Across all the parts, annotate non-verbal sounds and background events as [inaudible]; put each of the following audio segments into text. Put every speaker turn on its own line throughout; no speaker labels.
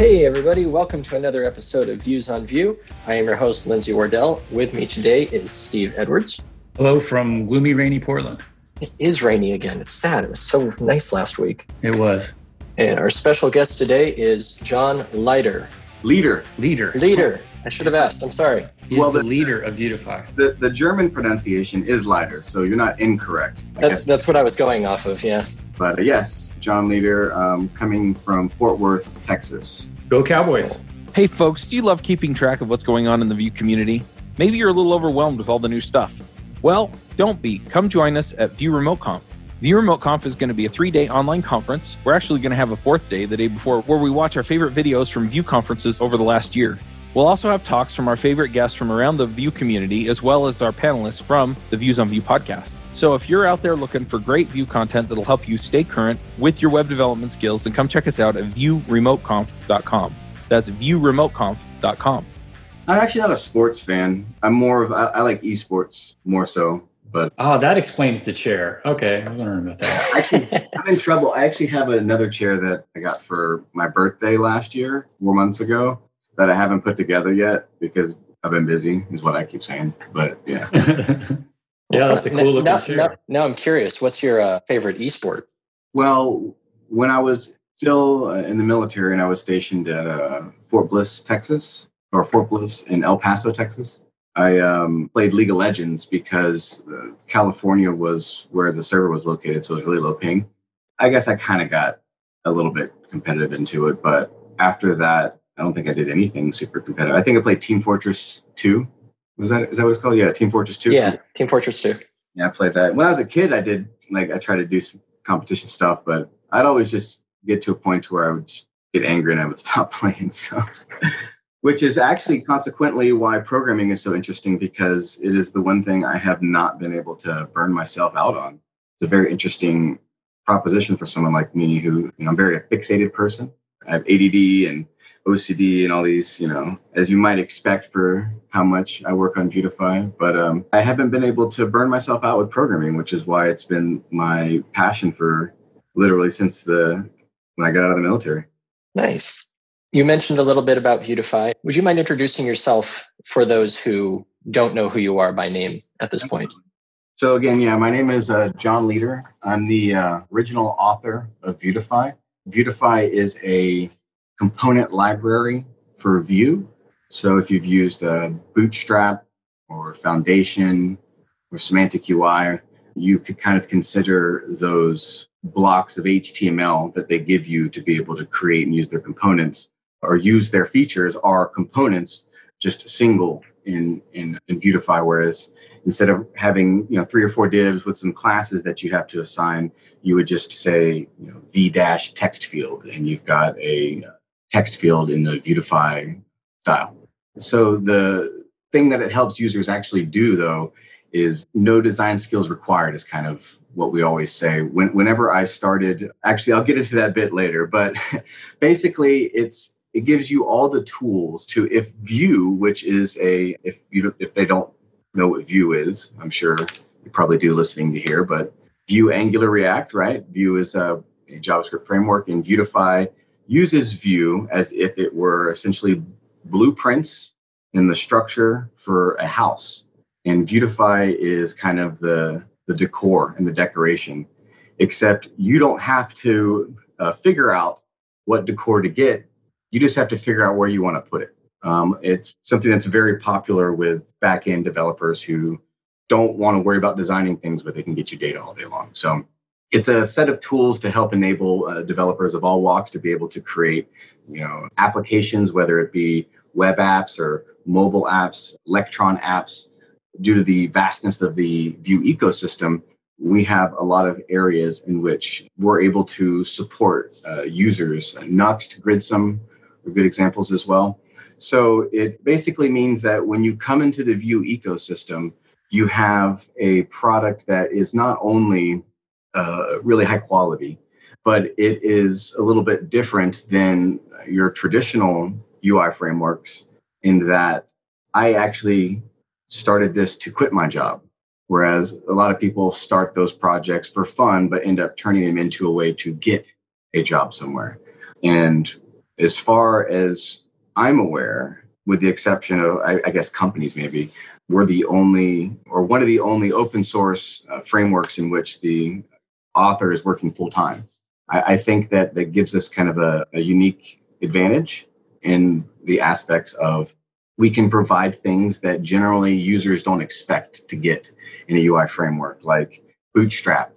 Hey, everybody, welcome to another episode of Views on Vue. I am your host, Lindsay Wardell. With me today is Steve Edwards.
Hello from gloomy, rainy Portland.
It is rainy again. It's sad. It was so nice last week.
It was.
And our special guest today is John Leiter.
Leader.
Leader.
Leader. I should have asked. I'm sorry.
He's
Well,
the,
the-
leader of Vuetify.
The the German pronunciation is Leiter, so you're not incorrect. I
That's,
guess.
that's what I was going off of, yeah.
But uh, yes, John Leider, um, coming from Fort Worth, Texas.
Go Cowboys.
Hey folks, do you love keeping track of what's going on in the Vue community? Maybe you're a little overwhelmed with all the new stuff. Well, don't be. Come join us at Vue Remote Conf. Vue Remote Conf is going to be a three day online conference. We're actually going to have a fourth day, the day before, where we watch our favorite videos from Vue conferences over the last year. We'll also have talks from our favorite guests from around the Vue community, as well as our panelists from the Views on Vue podcast. So if you're out there looking for great Vue content that'll help you stay current with your web development skills, then come check us out at vueremoteconf.com. That's vueremoteconf.com.
I'm actually not a sports fan. I'm more of I, I like esports more so. But
Oh, that explains the chair. Okay, I'm learning about that. [laughs]
actually, I'm in trouble. I actually have another chair that I got for my birthday last year, four months ago, that I haven't put together yet because I've been busy. Is what I keep saying. But yeah, [laughs]
yeah, that's a cool looking
now,
chair.
Now, now I'm curious. What's your uh, favorite esport?
Well, when I was still uh, in the military and I was stationed at uh, Fort Bliss, Texas, or Fort Bliss in El Paso, Texas, I um, played League of Legends because uh, California was where the server was located, so it was really low ping. I guess I kind of got a little bit competitive into it, but after that, I don't think I did anything super competitive. I think I played Team Fortress 2. Was that is that what it's called? Yeah, Team Fortress 2.
Yeah, Team Fortress 2.
Yeah, I played that. When I was a kid, I did like I tried to do some competition stuff, but I'd always just get to a point where I would just get angry and I would [laughs] stop playing. So, which is actually consequently why programming is so interesting because it is the one thing I have not been able to burn myself out on. It's a very interesting proposition for someone like me who, you know, I'm very a fixated person. I have ADD and OCD and all these, you know, as you might expect for how much I work on Vuetify. But um, I haven't been able to burn myself out with programming, which is why it's been my passion for literally since the when I got out of the military.
Nice. You mentioned a little bit about Vuetify. Would you mind introducing yourself for those who don't know who you are by name at this point?
So again, yeah, my name is uh, John Leider. I'm the uh, original author of Vuetify. Vuetify is a component library for Vue. So if you've used uh, Bootstrap or Foundation or Semantic UI, you could kind of consider those blocks of HTML that they give you to be able to create and use their components or use their features are components just single in in, in Vuetify. Whereas instead of having you know three or four divs with some classes that you have to assign, you would just say you know v dash text field, and you've got a text field in the Vuetify style. So the thing that it helps users actually do though is no design skills required is kind of what we always say when, whenever i started actually i'll get into that bit later but [laughs] basically it's it gives you all the tools to if Vue which is a if you if they don't know what Vue is i'm sure you probably do listening to here but Vue angular react right? Vue is a, a javascript framework and Vuetify uses Vue as if it were essentially blueprints in the structure for a house. And Vuetify is kind of the the decor and the decoration except you don't have to uh, figure out what decor to get you just have to figure out where you want to put it um, it's something that's very popular with back-end developers who don't want to worry about designing things but they can get you data all day long so it's a set of tools to help enable uh, developers of all walks to be able to create you know applications whether it be web apps or mobile apps electron apps due to the vastness of the Vue ecosystem, we have a lot of areas in which we're able to support uh, users. Nuxt, Gridsome are good examples as well. So it basically means that when you come into the Vue ecosystem, you have a product that is not only uh, really high quality, but it is a little bit different than your traditional UI frameworks in that I actually started this to quit my job. Whereas a lot of people start those projects for fun, but end up turning them into a way to get a job somewhere. And as far as I'm aware, with the exception of, I, I guess, companies maybe, we're the only or one of the only open source uh, frameworks in which the author is working full time. I, I, think that that gives us kind of a, a unique advantage in the aspects of we can provide things that generally users don't expect to get in a UI framework, like Bootstrap,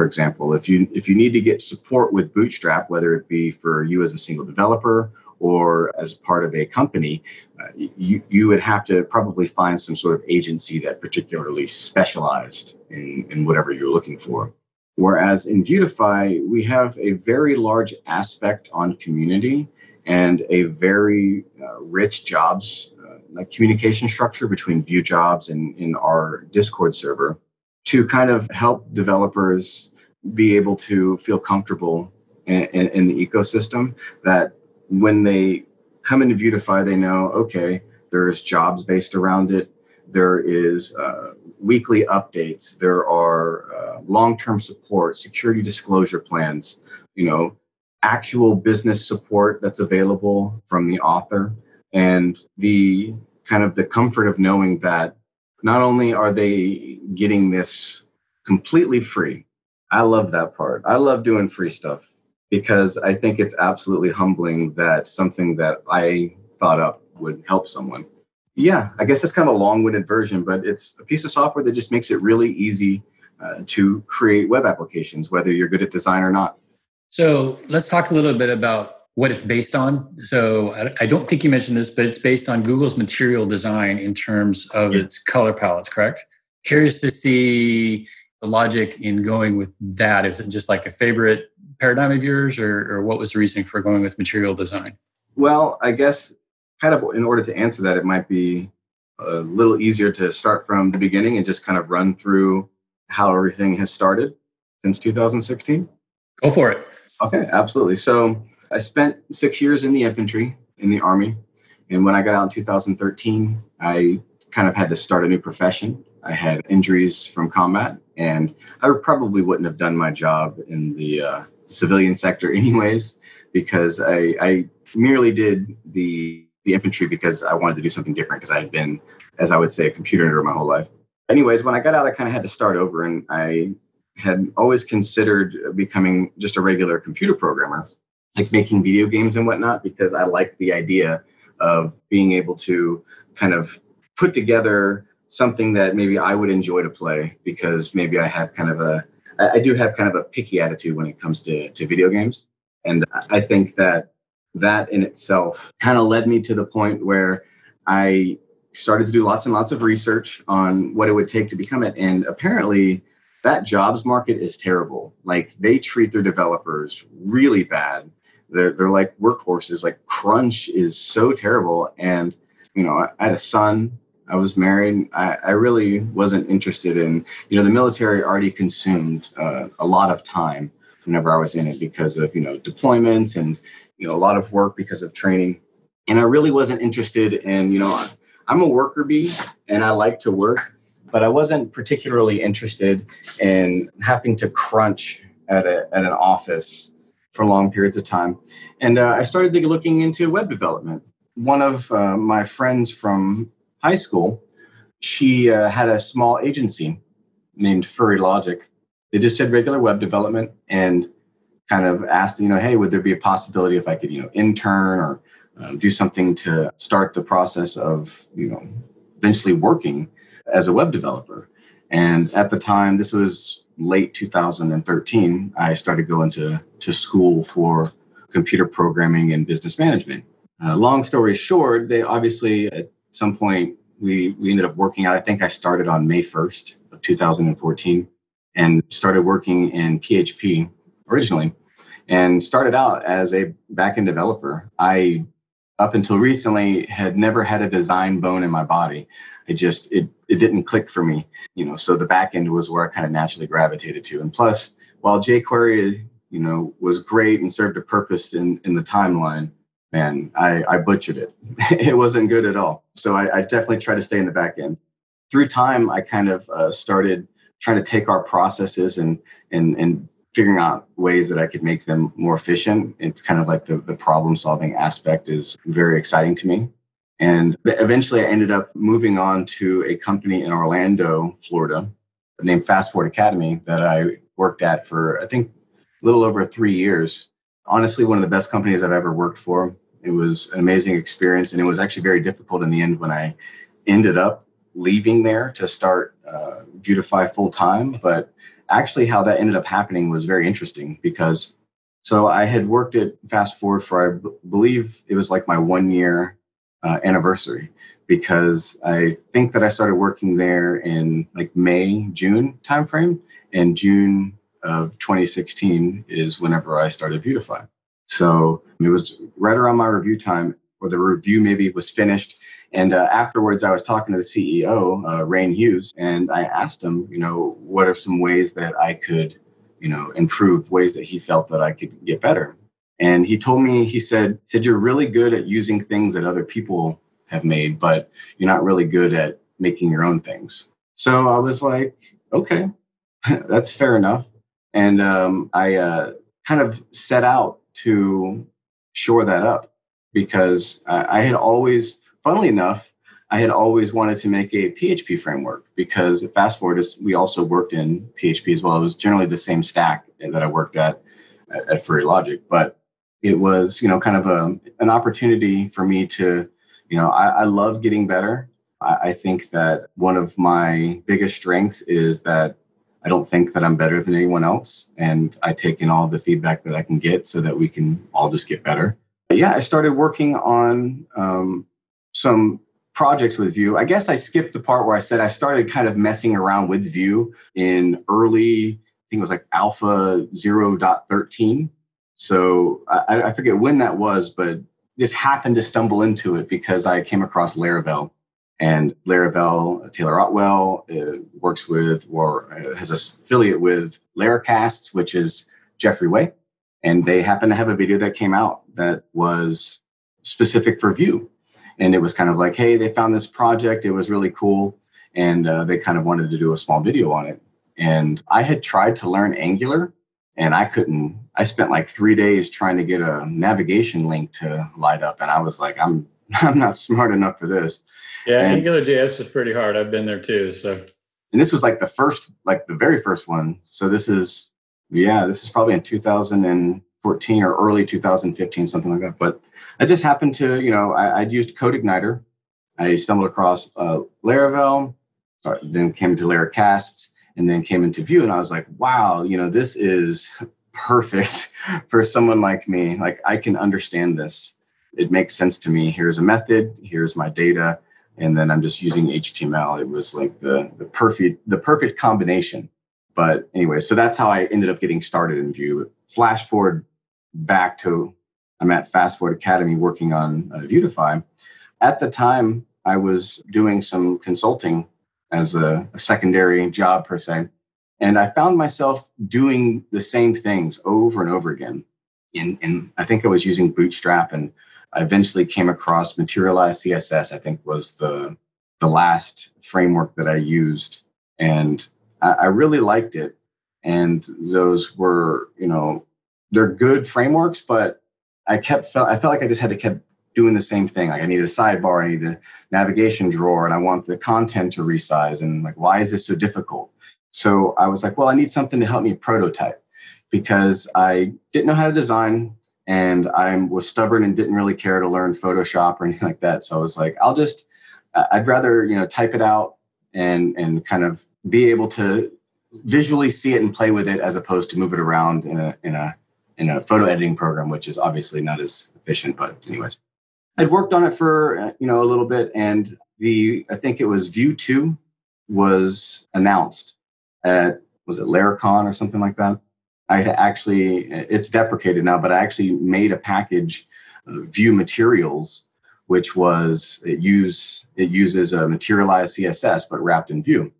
for example. If you if you need to get support with Bootstrap, whether it be for you as a single developer or as part of a company, uh, you, you would have to probably find some sort of agency that particularly specialized in, in whatever you're looking for. Whereas in Vuetify, we have a very large aspect on community and a very uh, rich jobs uh, communication structure between Vue jobs and in our Discord server to kind of help developers be able to feel comfortable in, in, in the ecosystem that when they come into Vuetify, they know, okay, there's jobs based around it. There is uh, weekly updates. There are uh, long-term support, security disclosure plans, you know, actual business support that's available from the author and the kind of the comfort of knowing that not only are they getting this completely free. I love that part. I love doing free stuff because I think it's absolutely humbling that something that I thought up would help someone. Yeah, I guess that's kind of a long winded version, but it's a piece of software that just makes it really easy uh, to create web applications, whether you're good at design or not.
So let's talk a little bit about what it's based on. So I, I don't think you mentioned this, but it's based on Google's material design in terms of yeah. its color palettes, correct? Curious to see the logic in going with that. Is it just like a favorite paradigm of yours, or, or what was the reasoning for going with material design?
Well, I guess kind of in order to answer that, it might be a little easier to start from the beginning and just kind of run through how everything has started since 2016.
Go for it.
Okay, absolutely. So I spent six years in the infantry in the Army. And when I got out in 2013, I kind of had to start a new profession. I had injuries from combat, and I probably wouldn't have done my job in the uh, civilian sector, [laughs] anyways, because I, I merely did the the infantry because I wanted to do something different because I had been, as I would say, a computer nerd my whole life. Anyways, when I got out, I kind of had to start over, and I had always considered becoming just a regular computer programmer, like making video games and whatnot, because I like the idea of being able to kind of put together something that maybe I would enjoy to play because maybe I have kind of a I do have kind of a picky attitude when it comes to to video games, and I think that that in itself kind of led me to the point where I started to do lots and lots of research on what it would take to become it, and apparently that jobs market is terrible. Like they treat their developers really bad. They're they're like workhorses. Like crunch is so terrible, and you know I, I had a son I was married. I, I, really wasn't interested in, you know, the military already consumed uh, a lot of time whenever I was in it because of, you know, deployments and, you know, a lot of work because of training. And I really wasn't interested in, you know, I'm a worker bee and I like to work, but I wasn't particularly interested in having to crunch at, a, at an office for long periods of time. And uh, I started looking into web development. One of uh, my friends from high school, she uh, had a small agency named Furry Logic. They just did regular web development and kind of asked, you know, hey, would there be a possibility if I could, you know, intern or um, do something to start the process of, you know, eventually working as a web developer? And at the time, this was late 2013, I started going to, to school for computer programming and business management. Uh, long story short, they obviously at some point we we ended up working out. I think I started on May 1st of 2014 and started working in PHP originally and started out as a backend developer. I up until recently had never had a design bone in my body. It just it it didn't click for me, you know. So the back end was where I kind of naturally gravitated to. And plus, while jQuery, you know, was great and served a purpose in in the timeline, man, I, I butchered it. [laughs] it wasn't good at all. So I, I, definitely try to stay in the back end. Through time, I kind of uh, started trying to take our processes and and and figuring out ways that I could make them more efficient. It's kind of like the, the problem solving aspect is very exciting to me. And eventually I ended up moving on to a company in Orlando, Florida, named Fast Forward Academy that I worked at for, I think, a little over three years. Honestly, one of the best companies I've ever worked for. It was an amazing experience. And it was actually very difficult in the end when I ended up leaving there to start uh, Vuetify full time. But actually, how that ended up happening was very interesting because so I had worked at Fast Forward for, I b- believe it was like my one year uh, anniversary because I think that I started working there in like May, June timeframe, and June of 2016 is whenever I started Vuetify. So it was right around my review time, or the review maybe was finished. And uh, afterwards, I was talking to the CEO, uh, Rain Hughes, and I asked him, you know, what are some ways that I could, you know, improve, ways that he felt that I could get better. And he told me, he said, said you're really good at using things that other people have made, but you're not really good at making your own things. So I was like, okay, [laughs] that's fair enough. And um, I uh, kind of set out to shore that up because I, I had always, funnily enough, I had always wanted to make a PHP framework because fast forward is we also worked in PHP as well. It was generally the same stack that I worked at at, Furry Logic, but it was you know kind of a an opportunity for me to you know I, I love getting better. I, I think that one of my biggest strengths is that I don't think that I'm better than anyone else, and I take in all the feedback that I can get so that we can all just get better. But yeah, I started working on um, some projects with Vue. I guess I skipped the part where I said I started kind of messing around with Vue in early, I think it was like Alpha 0.13 so I, I forget when that was, but just happened to stumble into it because I came across Laravel. And Laravel, Taylor Otwell, uh, works with or uh, has an affiliate with Laracasts, which is Jeffrey Way. And they happen to have a video that came out that was specific for Vue. And it was kind of like, hey, they found this project. It was really cool. And uh, they kind of wanted to do a small video on it. And I had tried to learn Angular and I couldn't. I spent like three days trying to get a navigation link to light up, and I was like, I'm [laughs] I'm not smart enough for this.
Yeah, and, Angular JS is pretty hard. I've been there too. So,
and this was like the first, like the very first one. So this is, yeah, this is probably in 2014 or early 2015, something like that. But I just happened to, you know, I, would used CodeIgniter. I stumbled across uh, Laravel, then came to Laracasts, and then came into Vue and I was like, wow, you know, this is perfect [laughs] for someone like me. Like I can understand this. It makes sense to me. Here's a method, here's my data, and then I'm just using HTML. It was like the the perfect the perfect combination. But anyway, so that's how I ended up getting started in Vue. Flash forward back to I'm at Fast Forward Academy working on uh. At the time, I was doing some consulting as a, a secondary job per se. And I found myself doing the same things over and over again. And, and I think I was using Bootstrap and I eventually came across Materialize CSS, I think was the, the last framework that I used. And I, I really liked it. And those were, you know, they're good frameworks, but I kept felt I felt like I just had to keep doing the same thing. Like I need a sidebar, I need a navigation drawer, and I want the content to resize. And like, why is this so difficult? So I was like, well, I need something to help me prototype because I didn't know how to design and I was stubborn and didn't really care to learn Photoshop or [laughs] anything like that. So I was like, I'll just, I'd rather, you know, type it out and, and kind of be able to visually see it and play with it as opposed to move it around in a, in a, in a photo editing program, which is obviously not as efficient, but anyways. I'd worked on it for uh, you know a little bit, and the I think it was Vue two was announced at was it Laracon or something like that. I actually it's deprecated now, but I actually made a package, uh, Vue Materials, which was it use it uses a materialized CSS but wrapped in Vue.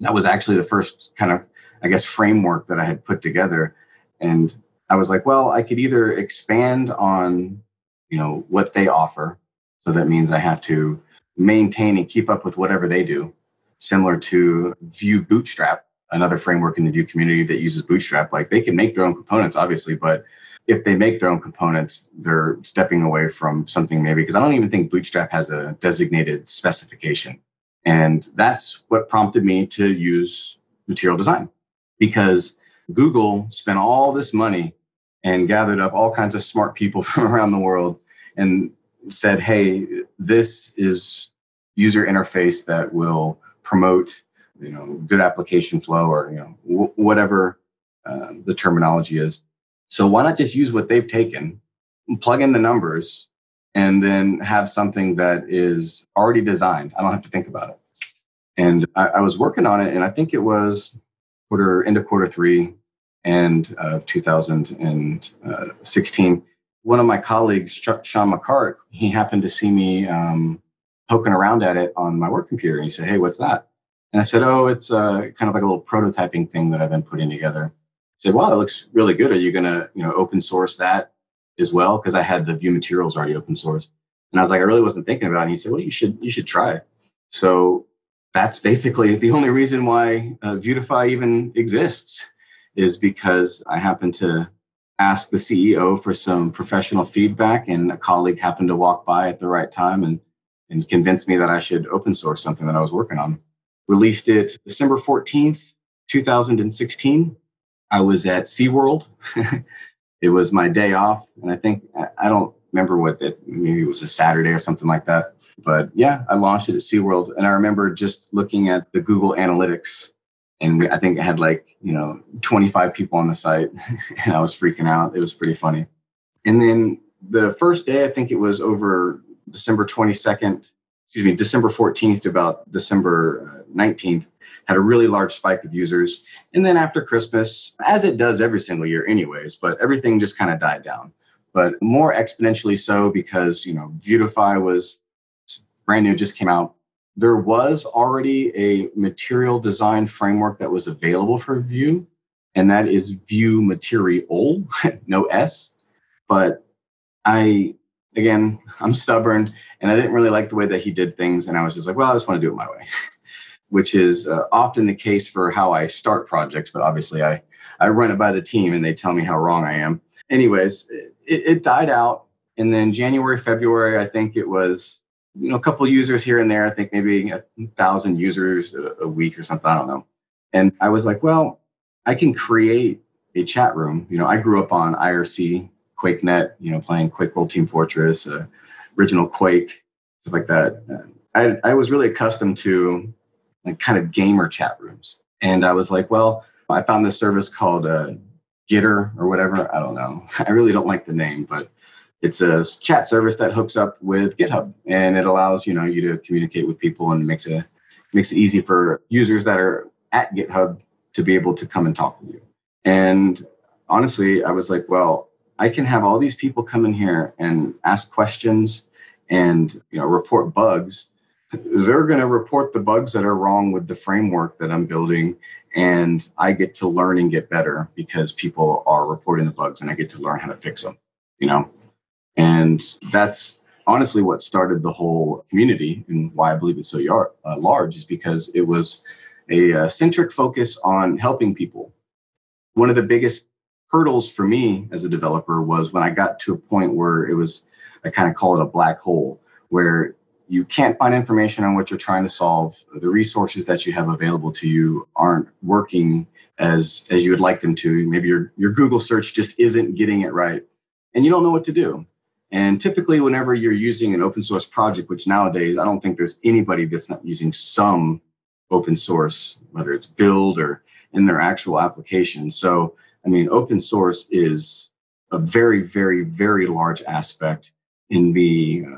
That was actually the first kind of I guess framework that I had put together, and I was like, well, I could either expand on you know what they offer so that means i have to maintain and keep up with whatever they do similar to Vue bootstrap another framework in the Vue community that uses Bootstrap. Like they can make their own components, obviously, but if they make their own components, they're stepping away from something maybe because I don't even think Bootstrap has a designated specification. And that's what prompted me to use material design because Google spent all this money and gathered up all kinds of smart people [laughs] from around the world and said, hey, this is user interface that will promote you know good application flow or you know w- whatever uh, the terminology is. So why not just use what they've taken plug in the numbers and then have something that is already designed. I don't have to think about it. And i, I was working on it and i think it was quarter end of quarter three and of 2016 one of my colleagues sean mccart he happened to see me um, poking around at it on my work computer and he said hey what's that and I said, oh, it's uh, kind of like a little prototyping thing that I've been putting together. He said, wow, that looks really good. Are you going to, you know, open source that as well? Because I had the Vue Materials already open source. And I was like, I really wasn't thinking about it. And he said, well, you should, you should try. So that's basically [laughs] the only reason why uh, Vuetify even exists is because I happened to ask the CEO for some professional feedback and a colleague happened to walk by at the right time and, and convince me that I should open source something that I was working on released it December 14th, 2016. I was at SeaWorld. [laughs] it was my day off. And I think, I don't remember what it, maybe it was a Saturday or something like that. But yeah, I launched it at SeaWorld. And I remember just looking at the Google Analytics. And we, I think it had like, you know, 25 people on the site. [laughs] and I was freaking out. It was pretty funny. And then the first day, I think it was over December 22nd, excuse me, December 14th to about December 19th, uh, had a really large spike of users. And then after Christmas, as it does every single year, anyways, but everything just kind of died down. But more exponentially so because, you know, Vuetify was brand new, just came out. There was already a material design framework that was available for Vue, and that is Vue Material, [laughs] no S. But I again, I'm stubborn and I didn't really like the way that he did things. And I was just like, well, I just want to do it my way, [laughs] which is uh, often the case for how I start projects. But obviously, I, I run it by the team and they tell me how wrong I am. Anyways, it, it died out. And then January, February, I think it was, you know, a couple users here and there. I think maybe a thousand users a, a week or something. I don't know. And I was like, well, I can create a chat room. You know, I grew up on IRC QuakeNet, you know, playing Quake World Team Fortress, uh, original Quake, stuff like that. I, I was really accustomed to like kind of gamer chat rooms. And I was like, well, I found this service called uh, Gitter or whatever. I don't know. [laughs] I really don't like the name, but it's a chat service that hooks up with GitHub and it allows, you know, you to communicate with people and makes it makes it easy for users that are at GitHub to be able to come and talk with you. And honestly, I was like, well, I can have all these people come in here and ask questions and you know report bugs. They're going to report the bugs that are wrong with the framework that I'm building, and I get to learn and get better because people are reporting the bugs, and I get to learn how to fix them. You know, and that's honestly what started the whole community and why I believe it's so yar- uh, large is because it was a uh, centric focus on helping people. One of the biggest hurdles for me as a developer was when I got to a point where it was, I kind of call it a black hole, where you can't find information on what you're trying to solve. The resources that you have available to you aren't working as as you would like them to. Maybe your your Google search just isn't getting it right, and you don't know what to do. And typically, whenever you're using an open source project, which nowadays I don't think there's anybody that's not using some open source, whether it's build or in their actual application. So I mean, open source is a very, very, very large aspect in the uh,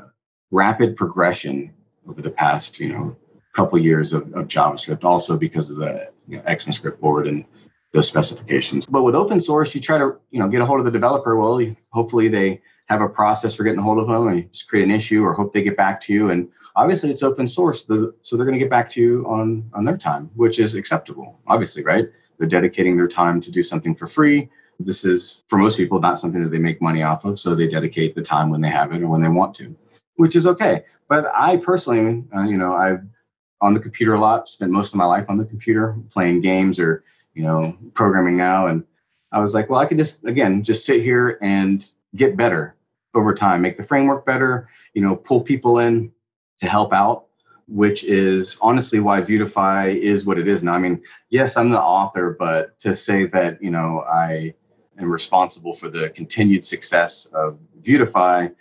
rapid progression over the past, you know, couple years of, of JavaScript, also because of the you know, ECMAScript board and those specifications. But with open source, you try to, you know, get a hold of the developer. Well, hopefully they have a process for getting a hold of them and just create an issue or hope they get back to you. And obviously it's open source, so they're going to get back to you on, on their time, which is acceptable, obviously, right? They're dedicating their time to do something for free. This is, for most people, not something that they make money off of. So they dedicate the time when they have it or when they want to, which is okay. But I personally, uh, you know, I've on the computer a lot, spent most of my life on the computer playing games or, you know, programming now. And I was like, well, I could just, again, just sit here and get better over time, make the framework better, you know, pull people in to help out, which is honestly why Vuetify is what it is now. I mean, yes, I'm the author, but to say that, you know, I am responsible for the continued success of Vuetify,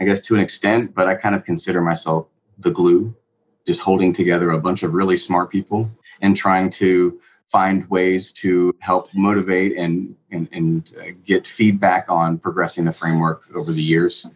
I guess to an extent, but I kind of consider myself the glue, just holding together a bunch of really smart people and trying to find ways to help motivate and and, and uh, get feedback on progressing the framework over the years.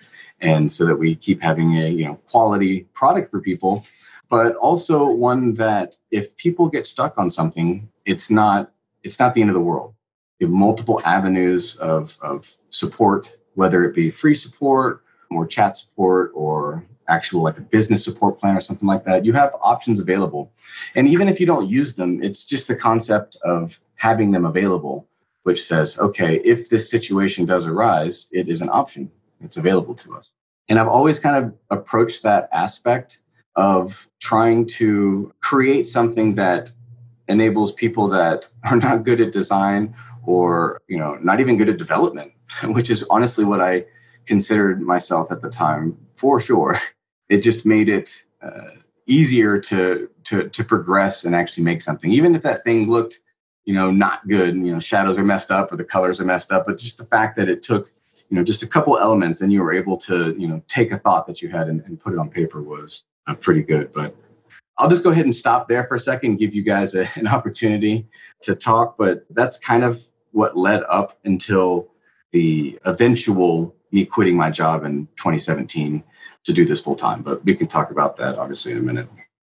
And so that we keep having a you know quality product for people. But also one that if people get stuck on something it's not it's not the end of the world. You have multiple avenues of, of support whether it be free support or chat support or actual like a business support plan or something like that you have options available. And even if you don't use them it's just the concept of having them available which says okay if this situation does arise it is an option. It's available to us. And i've always kind of approached that aspect of trying to create something that enables people that are not good at design or you know not even good at development [laughs] which is honestly what i considered myself at the time for sure it just made it uh, easier to to to progress and actually make something. Even if that thing looked you know not good you know shadows are messed up or the colors are messed up but just the fact that it took you know just a couple elements and you were able to you know take a thought that you had and, and put it on paper was uh, pretty good. But i'll just go ahead and stop there for a second give you guys a, an opportunity to talk but that's kind of what led up until the eventual me quitting my job in 2017 to do this full time. But we can talk about that obviously in a minute.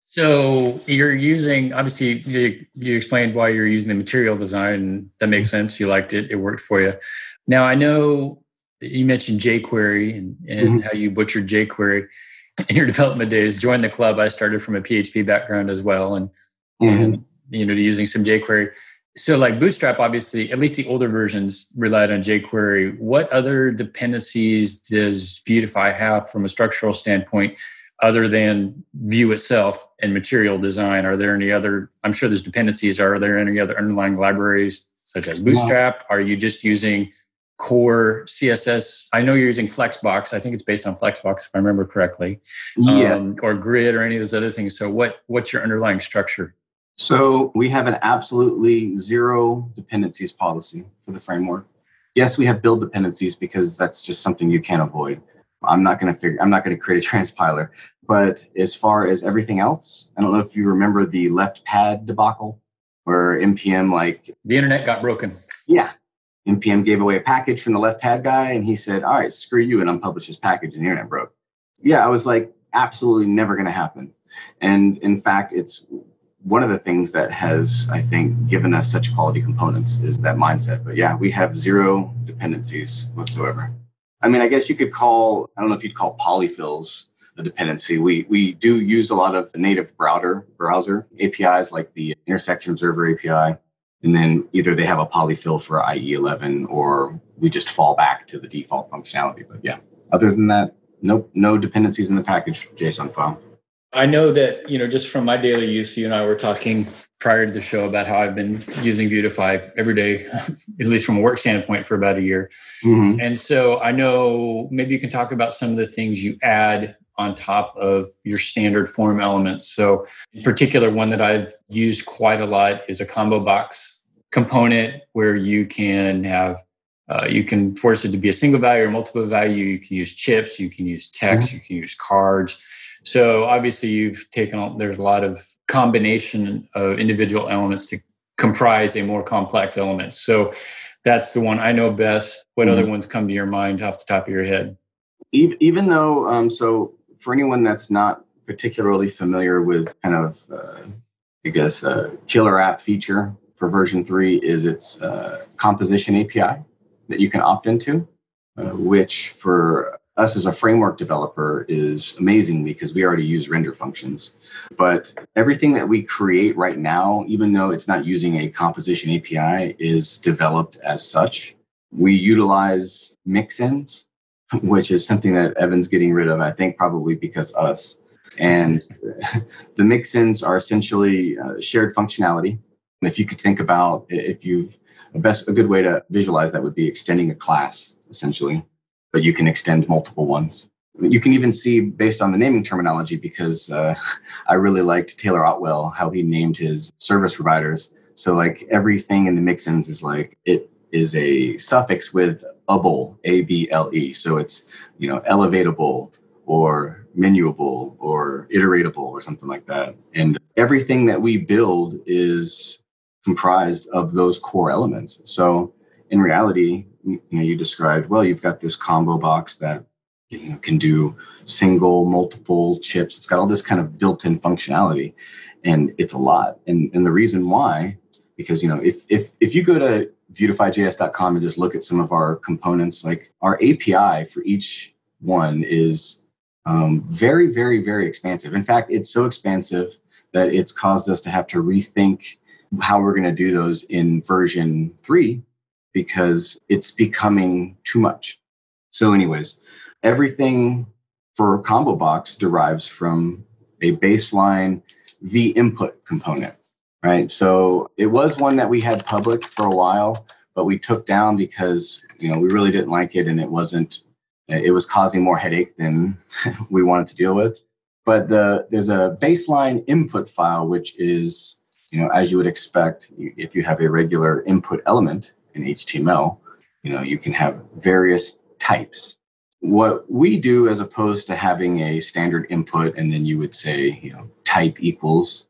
So you're using obviously you, you explained why you're using the material design. That makes sense. You liked it. It worked for you. Now I know you mentioned jQuery and, and mm-hmm. how you butchered jQuery in your [laughs] development days. Join the club. I started from a PHP background as well, and mm-hmm. and you know using some jQuery so like bootstrap obviously at least the older versions relied on jquery. What other dependencies does Vuetify have from a structural standpoint other than vue itself and material design? Are there any other i'm sure there's dependencies. Are there any other underlying libraries such as bootstrap? Are you just using core css i know you're using flexbox. I think it's based on flexbox if i remember correctly. Yeah. Um, or grid or any of those other things. So what what's your underlying structure
so we have an absolutely zero dependencies policy for the framework. Yes, we have build dependencies because that's just something you can't avoid. I'm not going to figure. I'm not going to create a [laughs] transpiler. But as far as everything else, I don't know if you remember the left pad debacle, where npm like
the internet got broken.
Yeah, npm gave away a package from the left pad guy, and he said, "All right, screw you," and unpublished his package, and the internet broke. Yeah, I was like, absolutely never going to happen. And in fact, it's one of the things that has, I think, given us such quality components is that mindset. But yeah, we have zero dependencies whatsoever. I mean, I guess you could call, I don't know if you'd call polyfills a dependency. We we do use a lot of native browser browser APIs like the intersection observer API. And then either they have a polyfill for IE11 or we just fall back to the default functionality. But yeah, other than that, nope, no dependencies in the package JSON file.
I know that, you know, just from my daily use, you and I were talking prior to the show about how I've been using Vuetify every day, [laughs] at least from a work standpoint, for about a year. Mm-hmm. And so I know maybe you can talk about some of the things you add on top of your standard form elements. So, in particular, one that I've used quite a lot is a combo box component where you can have uh, you can force it to be a single value or multiple value. You can use chips, you can use text, mm-hmm. you can use cards. So obviously, you've taken there's a lot of combination of individual elements to comprise a more complex element. So that's the one I know best. What mm-hmm. other ones come to your mind off the top of your head?
Even though, um, so for anyone that's not particularly familiar with kind of, uh, I guess, a killer app feature for version three is its uh, composition API that you can opt into, uh, which for us as a framework developer is amazing because we already use render functions. But everything that we create right now, even though it's not using a composition API, is developed as such. We utilize mixins, [laughs] which is something that Evan's getting rid of, I think probably because us. And [laughs] the mixins are essentially uh, shared functionality. And if you could think about if you've a best a good way to visualize that would be extending a class essentially, but you can extend multiple ones. You can even see based on the naming terminology because uh, [laughs] I really liked Taylor Otwell how he named his service providers. So like everything in the mixins is like it is a suffix with able, A B L E. So it's you know elevatable or menuable or iteratable or something like that. And everything that we build is comprised of those core elements. So in reality, you know, you described well, you've got this combo box that you know can do single, multiple chips. It's got all this kind of built-in functionality, and it's a lot. And and the reason why, because you know, if if if you go to vuetifyjs.com and just look at some of our components, like our API for each one is um, very, very, very expansive. In fact, it's so expansive that it's caused us to have to rethink how we're going to do those in version three because it's becoming too much. So, anyways, everything for Combo Box derives from a baseline V input component, right? So it was one that we had public for a while, but we took down because you know we really didn't like it and it wasn't it was causing more headache than [laughs] we wanted to deal with. But the there's a baseline input file which is you know as you would expect if you have a regular input element in HTML, you know you can have various types. What we do as opposed to having a standard input and then you would say you know type equals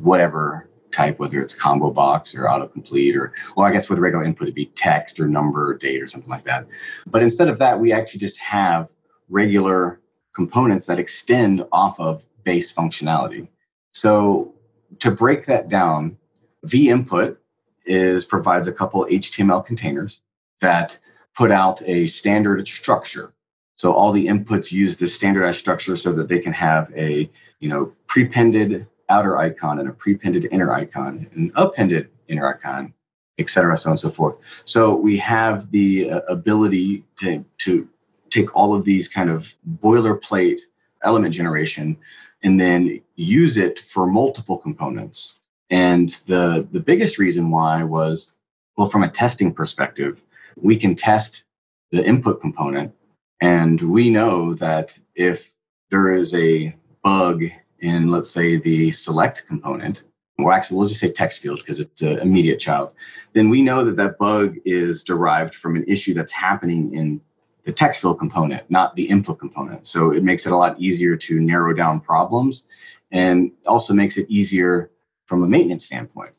whatever type, whether it's combo box or autocomplete, or, well, I guess with regular input, it'd be text or number or date or something like that. But instead of that, we actually just have regular components that extend off of base functionality. So to break that down, V input is provides a couple HTML containers that put out a standard structure. So all the inputs use this standardized structure so that they can have a you know prepended outer icon and a prepended inner icon, an appended inner icon, et cetera, so on and so forth. So we have the uh, ability to, to take all of these kind of boilerplate element generation and then use it for multiple components. And the, the biggest reason why was, well, from a testing perspective, we can test the input component. And we know that if there is a bug in, let's say, the select component, or actually, we'll just say text field because it's an immediate child, then we know that that bug is derived from an issue that's happening in the text field component, not the input component. So it makes it a lot easier to narrow down problems and also makes it easier from a maintenance standpoint.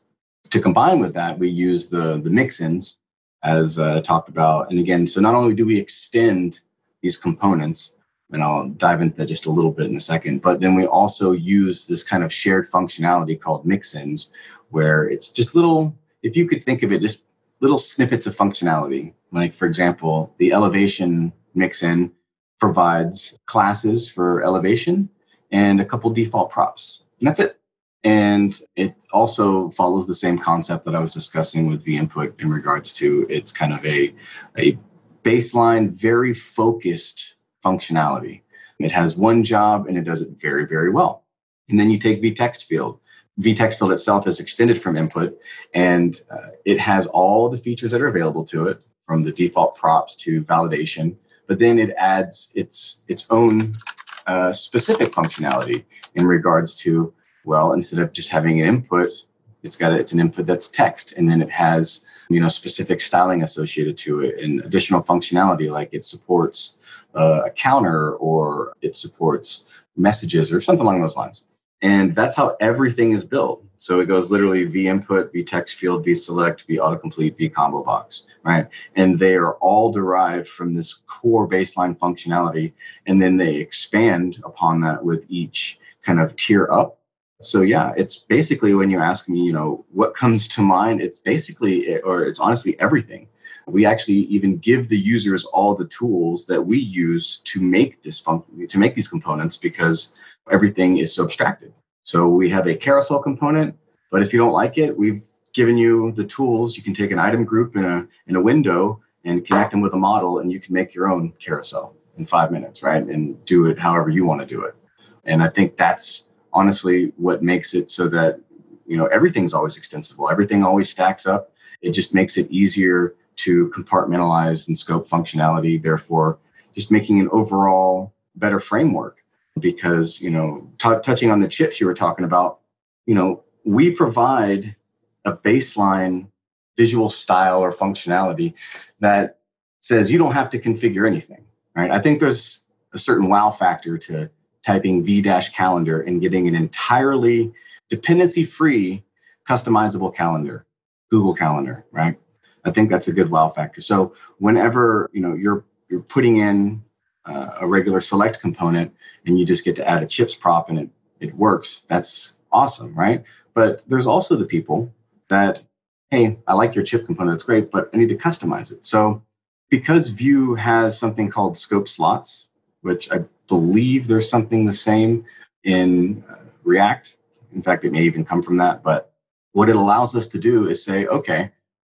To combine with that, we use the, the mixins as uh, talked about. And again, so not only do we extend these components, and I'll dive into that just a little bit in a second. But then we also use this kind of shared functionality called mixins, where it's just little, if you could think of it, just little snippets of functionality. Like, for example, the elevation mixin provides classes for elevation and a couple default props. And that's it. And it also follows the same concept that I was discussing with the input in regards to it's kind of a, a baseline, very focused functionality. It has one job and it does it very, very well. And then you take vText field. field itself is extended from input and uh, it has all the features that are available to it from the default props to validation, but then it adds its its own uh, specific functionality in regards to well, instead of just having an input, it's got a, it's an input that's text, and then it has you know specific styling associated to it and additional functionality like it supports uh, a counter or it supports messages or something along those lines. And that's how everything is built. So it goes literally v input, v text field, v select, v autocomplete, v combo box, right? And they are all derived from this core baseline functionality. And then they expand upon that with each kind of tier up. So yeah, it's basically when you ask me, you know, what comes to mind, it's basically, or it's honestly everything we actually even give the users all the tools that we use to make this function to make these components because everything is so abstracted. So we have a carousel component, but if you don't like it, we've given you the tools. You can take an item group in a in a window and connect them with a model, and you can make your own carousel in five minutes, right? And do it however you want to do it. And I think that's honestly what makes it so that you know everything's always extensible. Everything always stacks up. It just makes it easier to compartmentalize and scope functionality. Therefore, just making an overall better framework. Because you know, t- touching on the chips you were talking about, you know, we provide a baseline visual style or functionality that says you don't have to configure anything. Right? I think there's a certain wow factor to typing v dash calendar and getting an entirely dependency free customizable calendar google calendar right? I think that's a good wow factor. So whenever you know you're you're putting in uh, a regular select component and you just get to add a chips prop and it it works that's awesome right? But there's also the people that hey i like your chip component that's great but i need to customize it. So because vue has something called scope slots which i believe there's something the same in uh, React. In fact, it may even come from that. But what it allows us to do is say, okay,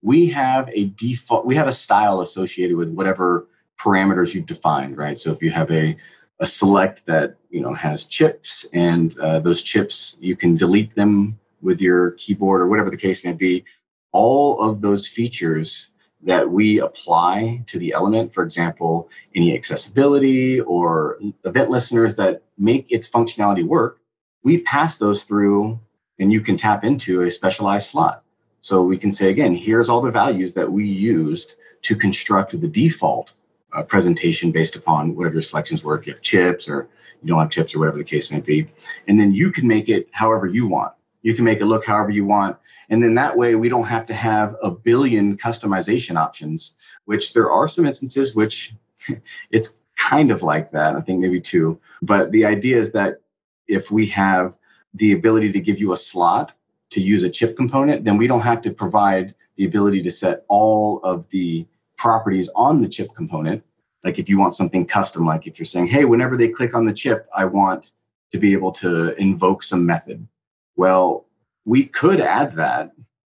we have a default, we have a style associated with whatever parameters you've defined, right? So if you have a a select that you know has chips, and uh, those chips you can delete them with your keyboard or whatever the case may be. All of those features that we apply to the element, for example, any accessibility or event listeners that make its functionality work, we pass those through and you can tap into a specialized slot. So we can say, again, here's all the values that we used to construct the default uh, presentation based upon whatever your selections were, if you have chips or you don't have chips or whatever the case may be. And then you can make it however you want. You can make it look however you want. And then that way we don't have to have a billion customization options, which there are some instances which [laughs] it's kind of like that. I think maybe two. But the idea is that if we have the ability to give you a slot to use a chip component, then we don't have to provide the ability to set all of the properties on the chip component. Like if you want something custom, like if you're saying, hey, whenever they click on the chip, I want to be able to invoke some method. Well, we could add that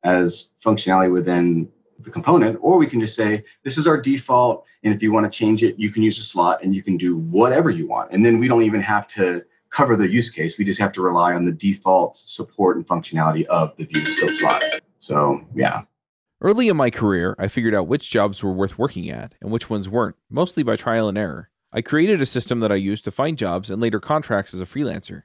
as functionality within the component, or we can just say, this is our default. And if you want to change it, you can use a slot and you can do whatever you want. And then we don't even have to cover the use case. We just have to rely on the default support and functionality of the Vue scope slot. So, yeah.
Early in my career, I figured out which jobs were worth working at and which ones weren't, mostly by trial and error. I created a system that I used to find jobs and later contracts as a freelancer.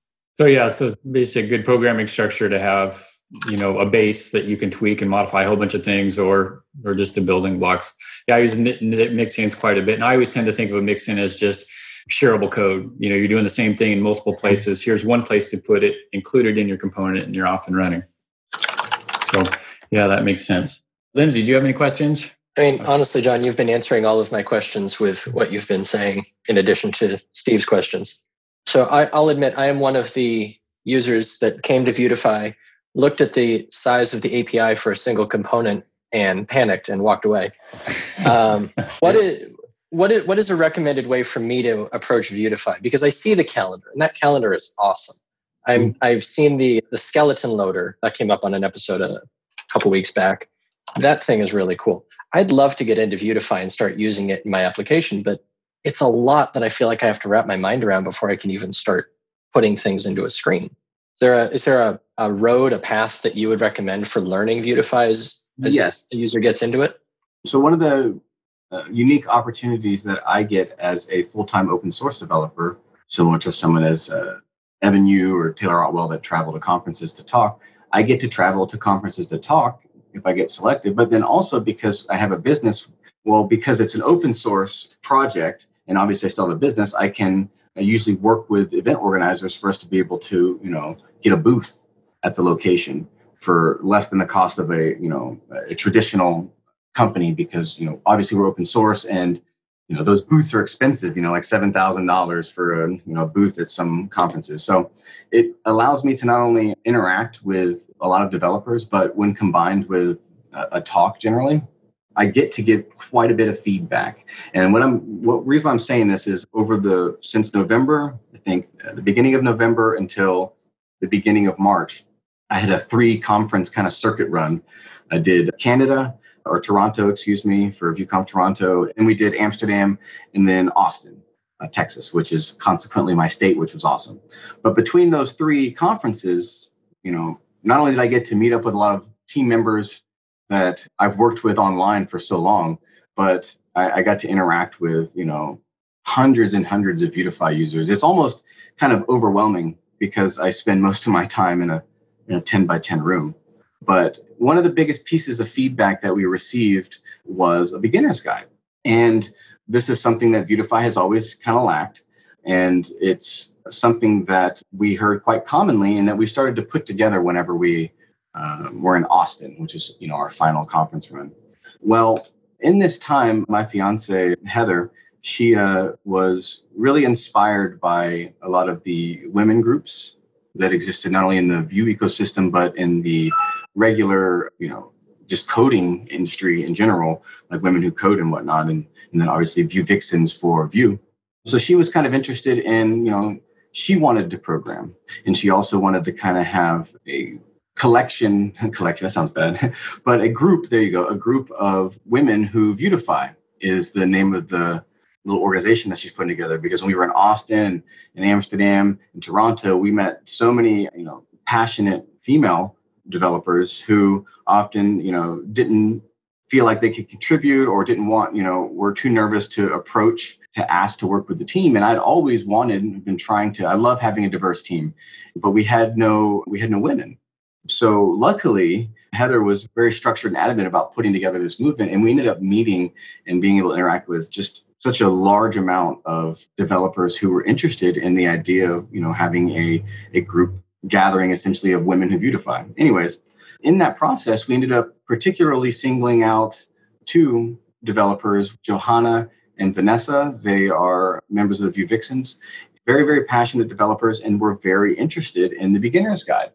So yeah, so basically a good programming structure to have, you know, a base that you can tweak and modify a whole bunch of things or or just the building blocks. Yeah, I use mixins quite a bit. And I always tend to think of a mixin as just shareable code. You know, you're doing the same thing in multiple places. Here's one place to put it, include it in your component, and you're off and running. So yeah, that makes sense. Lindsay, do you have any questions?
I mean, honestly, John, you've been answering all of my questions with what you've been saying, in addition to Steve's questions. So I, will admit I am one of the users that came to Vuetify, looked at the size of the API for a single component, and panicked and walked away. [laughs] Um, what is what is what is a recommended way for me to approach Vuetify? Because I see the calendar, and that calendar is awesome. I'm mm. I've seen the the skeleton loader that came up on an episode a couple weeks back. That thing is really cool. I'd love to get into Vuetify and start using it in my application, but it's a lot that I feel like I have to wrap my mind around before I can even start putting things into a screen. Is there a is there a, a road, a path that you would recommend for learning Vuetify as, as yes. a user gets into it?
So one of the uh, unique opportunities that I get as a full-time open source developer, similar to someone as uh, Evan You or Taylor Otwell that travel to conferences to talk, I get to travel to conferences to talk if I get selected. But then also because I have a business, well, because it's an open source project, and obviously I still have a business, I can I usually work with event organizers for us to be able to, you know, get a booth at the location for less than the cost of a, you know, a traditional company because, you know, obviously we're open source and you know those booths are expensive you know like $7000 for a you know booth at some conferences. So it allows me to not only interact with a lot of developers but when combined with a, a talk generally I get to get quite a bit of feedback. And what I'm what reason I'm saying this is over the since November, I think uh, the beginning of November until the beginning of March, I had a three conference kind of circuit run. I did Canada or Toronto, excuse me, for VueConf Toronto, and we did Amsterdam and then Austin, uh, Texas, which is consequently my state, which was awesome. But between those three conferences, you know, not only did I get to meet up with a lot of team members that I've worked with online for so long, but I, I got to interact with, you know, hundreds and hundreds of Vuetify users. It's almost kind of overwhelming because I spend most of my time in a, in a 10 by 10 room. But one of the biggest pieces of feedback that we received was a beginner's guide. And this is something that Vuetify has always kind of lacked. And it's something that we heard quite commonly and that we started to put together whenever we uh, we're in Austin, which is you know our final conference run. Well, in this time, my fiance Heather, she uh, was really inspired by a lot of the women groups that existed not only in the Vue ecosystem but in the regular, you know, just coding industry in general, like women who code and whatnot, and, and then obviously Vue Vixens for Vue. So she was kind of interested in, you know, she wanted to program, and she also wanted to kind of have a collection [laughs] collection that sounds bad [laughs] but a group there you go a group of women who Vuetify is the name of the little organization that she's putting together. Because when we were in austin and amsterdam and toronto we met so many you know passionate female developers who often you know didn't feel like they could contribute or didn't want you know were too nervous to approach to ask to work with the team. And i'd always wanted and been trying to i love having a diverse team but we had no we had no women so luckily, Heather was very structured and adamant about putting together this movement, and we ended up meeting and being able to interact with just such a large amount of developers who were interested in the idea of you know having a a group gathering essentially of women who Vuetify. Anyways, in that process, we ended up particularly singling out two developers, Johanna and Vanessa. They are members of the Vue Vixens, very, very passionate developers, and were very interested in the beginner's guide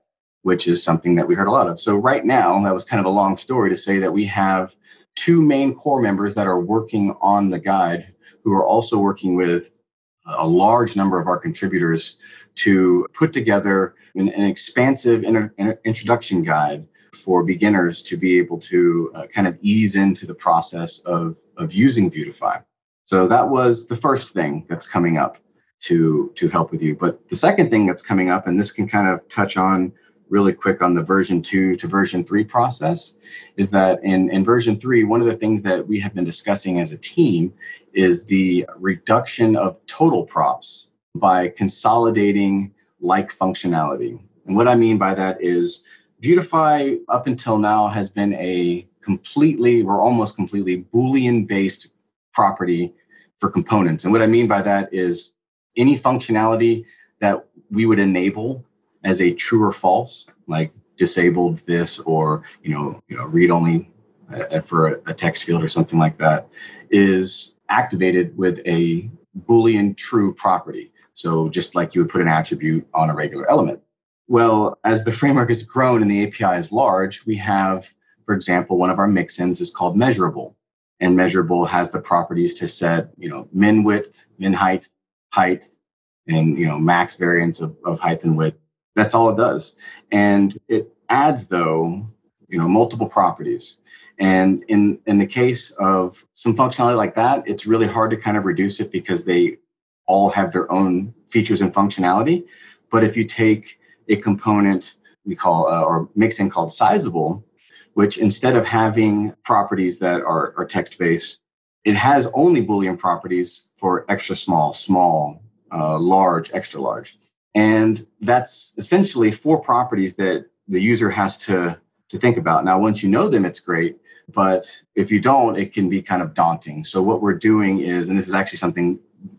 which is something that we heard a lot of. So, right now, that was kind of a long story to say that we have two main core members that are working on the guide who are also working with a large number of our contributors to put together an, an expansive inter, introduction guide for beginners to be able to uh, kind of ease into the process of, of using Vuetify. So that was the first thing that's coming up to to help with you. But the second thing that's coming up, and this can kind of touch on really quick on the version two to version three process is that in, in version three, one of the things that we have been discussing as a team is the reduction of total props by consolidating like functionality. And what I mean by that is Vuetify up until now has been a completely or almost completely Boolean based property for components. And what I mean by that is any functionality that we would enable as a true or false, like disabled this or you know, you know read only uh, for a, a text field or something like that, is activated with a Boolean true property. So just like you would put an attribute on a regular element. Well, as the framework has grown and the API is large, we have, for example, one of our mixins is called measurable. And measurable has the properties to set, you know, min width, min height, height, and you know, max variance of, of height and width that's all it does. And it adds, though, you know, multiple properties. And in in the case of some functionality like that, it's really hard to kind of reduce it because they all have their own features and functionality. But if you take a component we call uh, or mixin called sizable, which instead of having properties that are, are text based, it has only Boolean properties for extra small, small, uh, large, extra large. And that's essentially four properties that the user has to, to think about. Now, once you know them, it's great. But if you don't, it can be kind of daunting. So what we're doing is, and this is actually something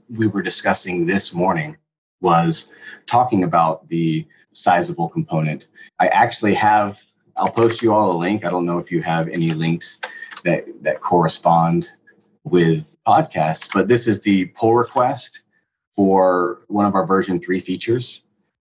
we were discussing this morning, was talking about the sizable component. I actually have, I'll post you all a link. I don't know if you have any links that, that correspond with podcasts, but this is the pull request for one of our version three features,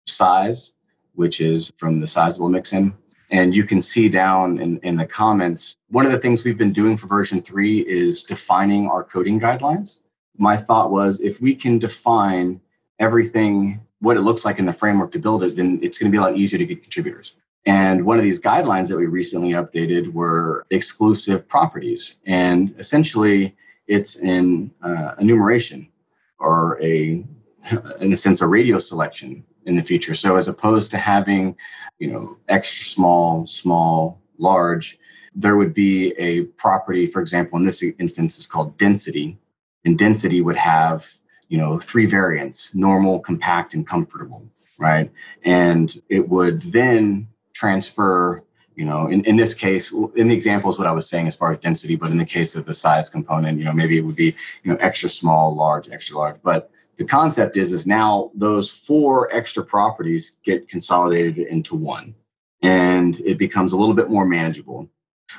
size, which is from the sizable mixin. And you can see down in, in the comments, one of the things we've been doing for version three is defining our coding guidelines. My thought was if we can define everything, what it looks like in the framework to build it, then it's going to be a lot easier to get contributors. And one of these guidelines that we recently updated were exclusive properties. And essentially, it's an uh, enumeration or a, in a sense, a radio selection in the future. So as opposed to having, you know, extra small, small, large, there would be a property, for example, in this instance is called density. And density would have, you know, three variants, normal, compact, and comfortable, right? And it would then transfer you know in, in this case in the examples what i was saying as far as density but in the case of the size component you know maybe it would be you know extra small large extra large. But the concept is is now those four extra properties get consolidated into one and it becomes a little bit more manageable.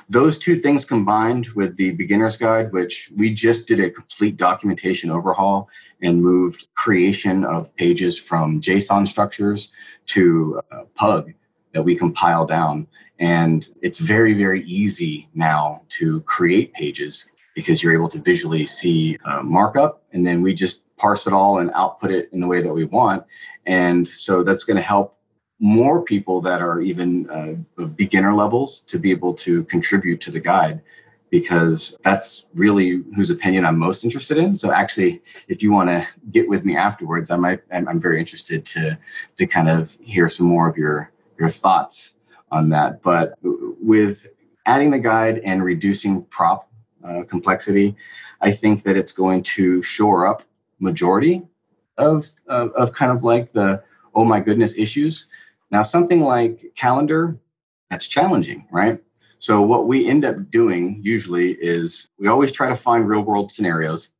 Those two things combined with the beginner's guide which we just did a complete documentation overhaul and moved creation of pages from json structures to uh, pug that we compile down. And it's very, very easy now to create pages because you're able to visually see markup and then we just parse it all and output it in the way that we want. And so that's going to help more people that are even uh, beginner levels to be able to contribute to the guide because that's really whose opinion I'm most interested in. So actually, if you want to get with me afterwards, I might I'm very interested to to kind of hear some more of your your thoughts on that. But with adding the guide and reducing prop uh, complexity, I think that it's going to shore up majority of, of, of kind of like the oh my goodness issues. Now something like calendar, that's challenging, right? So what we end up doing usually is we always try to find real world scenarios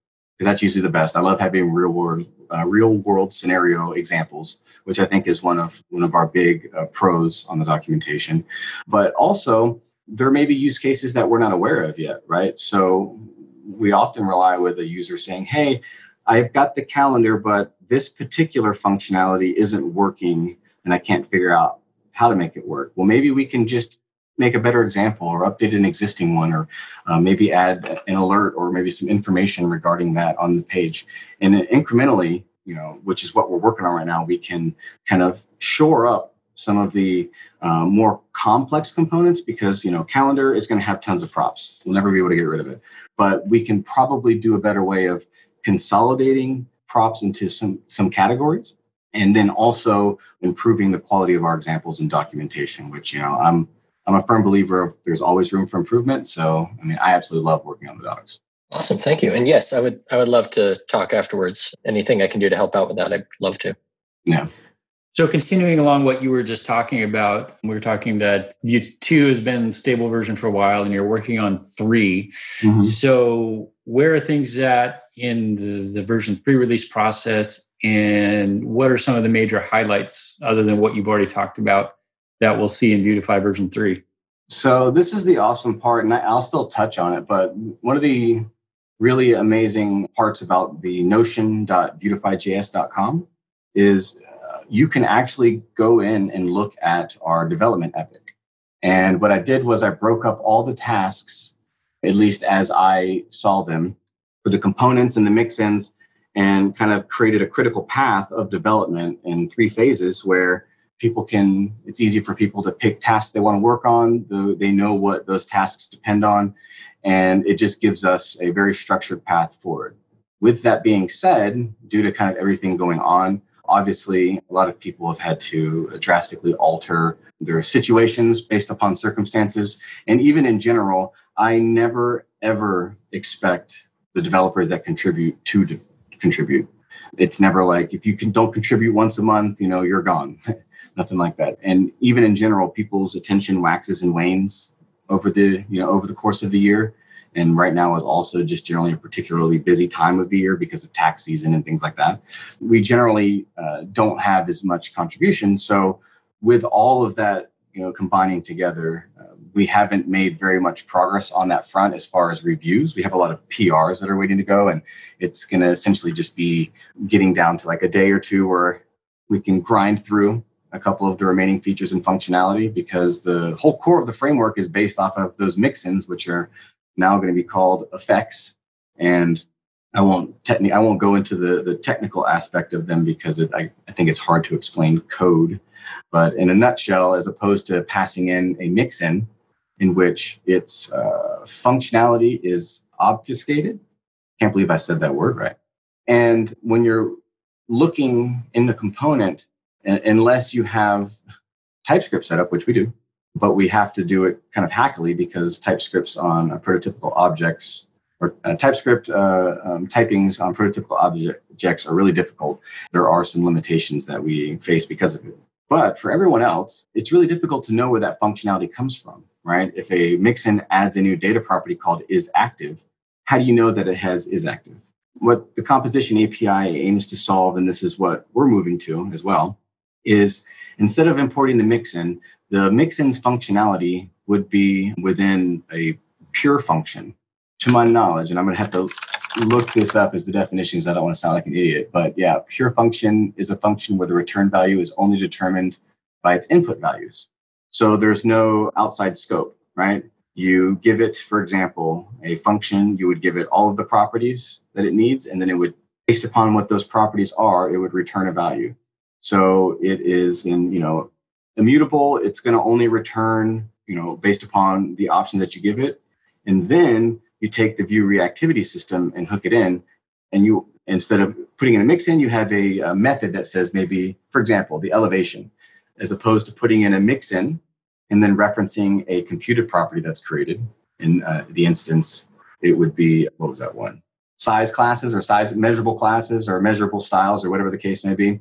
because that's usually the best. I love having real world uh, real world scenario examples, which I think is one of one of our big uh, pros on the documentation. But also, there may be use cases that we're not aware of yet, right? So we often rely with a user saying, "Hey, I've got the calendar, but this particular functionality isn't working, and I can't figure out how to make it work." Well, maybe we can just make a better example or update an existing one or uh, maybe add an alert or maybe some information regarding that on the page. And incrementally you know which is what we're working on right now we can kind of shore up some of the uh, more complex components because you know calendar is going to have tons of props. We'll never be able to get rid of it. But we can probably do a better way of consolidating props into some some categories and then also improving the quality of our examples and documentation which you know i'm I'm a firm believer of there's always room for improvement. So, I mean, I absolutely love working on the docs.
Awesome, thank you. And yes, I would I would love to talk afterwards. Anything I can do to help out with that, I'd love to.
Yeah.
So continuing along what you were just talking about, we were talking that Vue 2 has been stable version for a while and you're working on 3. Mm-hmm. So where are things at in the, the version 3 release process and what are some of the major highlights other than what you've already talked about that we'll see in Vuetify version 3?
So this is the awesome part, and I'll still touch on it, but one of the really amazing parts about the notion.vuetifyjs.com is uh, you can actually go in and look at our development epic. And what I did was I broke up all the tasks, at least as I saw them, for the components and the mixins, and kind of created a critical path of development in three phases where people can it's easy for people to pick tasks they want to work on the, they know what those tasks depend on and it just gives us a very structured path forward. With that being said due to kind of everything going on obviously a lot of people have had to drastically alter their situations based upon circumstances. And even in general i never ever expect the developers that contribute to de- contribute. It's never like if you can don't contribute once a month you know you're gone [laughs] nothing like that. And even in general, people's attention waxes and wanes over the you know over the course of the year. And right now is also just generally a particularly busy time of the year because of tax season and things like that. We generally uh, don't have as much contribution. So with all of that, you know, combining together, uh, we haven't made very much progress on that front as far as reviews. We have a lot of PRs that are waiting to go, and it's going to essentially just be getting down to like a day or two where we can grind through a couple of the remaining features and functionality because the whole core of the framework is based off of those mixins, which are now going to be called effects. And I won't techni- I won't go into the the technical aspect of them because it, I, I think it's hard to explain code. But in a nutshell, as opposed to passing in a mixin in which its uh, functionality is obfuscated, can't believe I said that word right. And when you're looking in the component, unless you have TypeScript set up, which we do, but we have to do it kind of hackily because TypeScripts on prototypical objects or uh, TypeScript uh, um, typings on prototypical objects are really difficult. There are some limitations that we face because of it. But for everyone else, it's really difficult to know where that functionality comes from, right? If a mixin adds a new data property called is active, how do you know that it has is active? What the composition API aims to solve, and this is what we're moving to as well, is instead of importing the mixin, the mixin's functionality would be within a pure function to my knowledge, and I'm going to have to look this up as the definitions. I don't want to sound like an idiot, but yeah, pure function is a function where the return value is only determined by its input values. So there's no outside scope, right? You give it, for example, a function, you would give it all of the properties that it needs, and then it would, based upon what those properties are, it would return a value. So it is in, you know, immutable. It's going to only return, you know, based upon the options that you give it. And then you take the Vue reactivity system and hook it in and you instead of putting in a mixin you have a, a, method that says maybe for example the elevation as opposed to putting in a mixin and then referencing a computed property that's created in uh, the instance it would be what was that one size classes or size measurable classes or measurable styles or whatever the case may be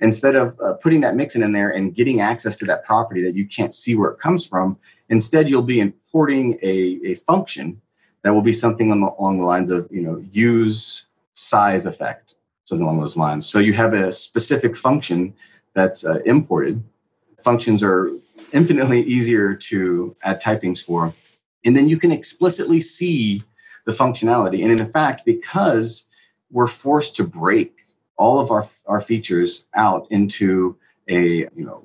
instead of uh, putting that mixin in there and getting access to that property that you can't see where it comes from instead you'll be importing a, a function that will be something the, along the lines of you know use size effect something along those lines. So you have a specific function that's uh, imported. Functions are infinitely easier to add typings for. And then you can explicitly see the functionality. And in fact because we're forced to break all of our, our features out into a you know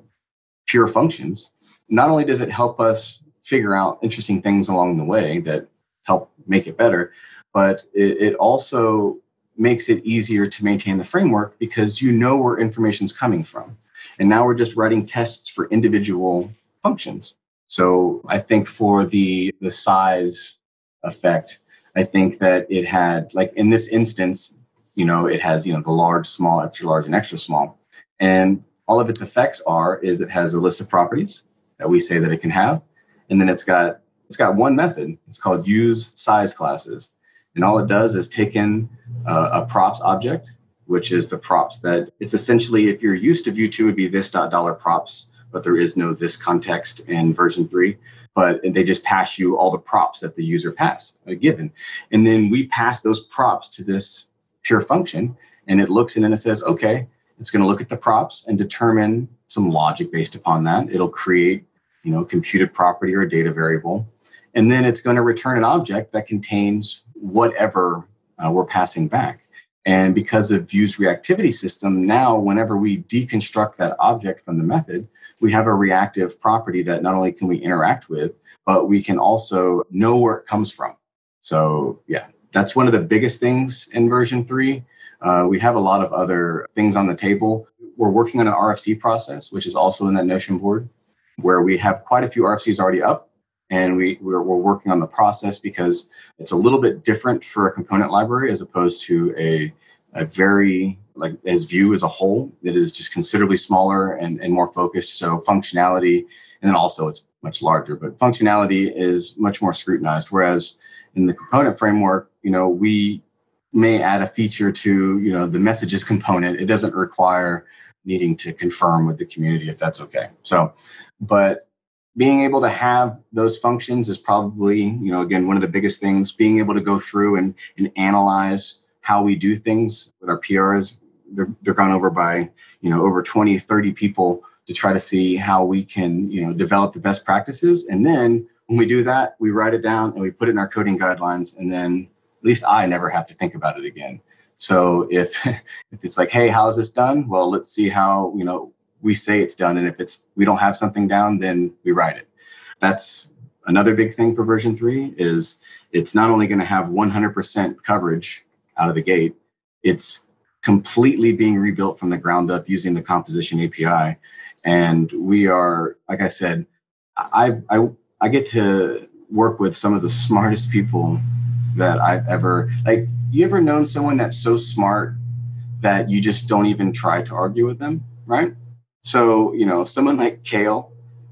pure functions not only does it help us figure out interesting things along the way that help make it better. But it, it also makes it easier to maintain the framework because you know where information is coming from. And now we're just writing tests for individual functions. So I think for the the size effect, I think that it had like in this instance, you know, it has you know the large, small, extra large, and extra small, and all of its effects are is it has a list of properties that we say that it can have, and then it's got it's got one method. It's called use size classes. And all it does is take in uh, a props object, which is the props that it's essentially, if you're used to Vue 2, would be this dot dollar props, but there is no this context in version 3. But they just pass you all the props that the user passed, given. And then we pass those props to this pure function, and it looks in and it says, okay, it's going to look at the props and determine some logic based upon that. It'll create, you know, computed property or a data variable and then it's going to return an object that contains whatever uh, we're passing back. And because of Vue's reactivity system, now whenever we deconstruct that object from the method, we have a reactive property that not only can we interact with, but we can also know where it comes from. So yeah, that's one of the biggest things in version three. Uh, we have a lot of other things on the table. We're working on an RFC process, which is also in that Notion board, where we have quite a few RFCs already up and we we're, we're, working on the process because it's a little bit different for a component library as opposed to a, a very like as Vue as a whole it is just considerably smaller and, and more focused so functionality and then also it's much larger but functionality is much more scrutinized whereas in the component framework you know we may add a feature to you know the messages component. It doesn't require needing to confirm with the community if that's okay. So but being able to have those functions is probably you know again one of the biggest things. Being able to go through and, and analyze how we do things with our prs they're, they're gone over by you know over 20 30 people to try to see how we can you know develop the best practices. And then When we do that, we write it down and we put it in our coding guidelines, and then at least I never have to think about it again. So if [laughs] if it's like, hey, how's this done? Well, let's see how you know we say it's done, and if it's we don't have something down, then we write it. That's another big thing for version three is it's not only going to have 100% coverage out of the gate, it's completely being rebuilt from the ground up using the composition API. And we are, like I said, I I I get to work with some of the smartest people that I've ever like. You ever known someone that's so smart that you just don't even try to argue with them, right? So you know, someone like Kael,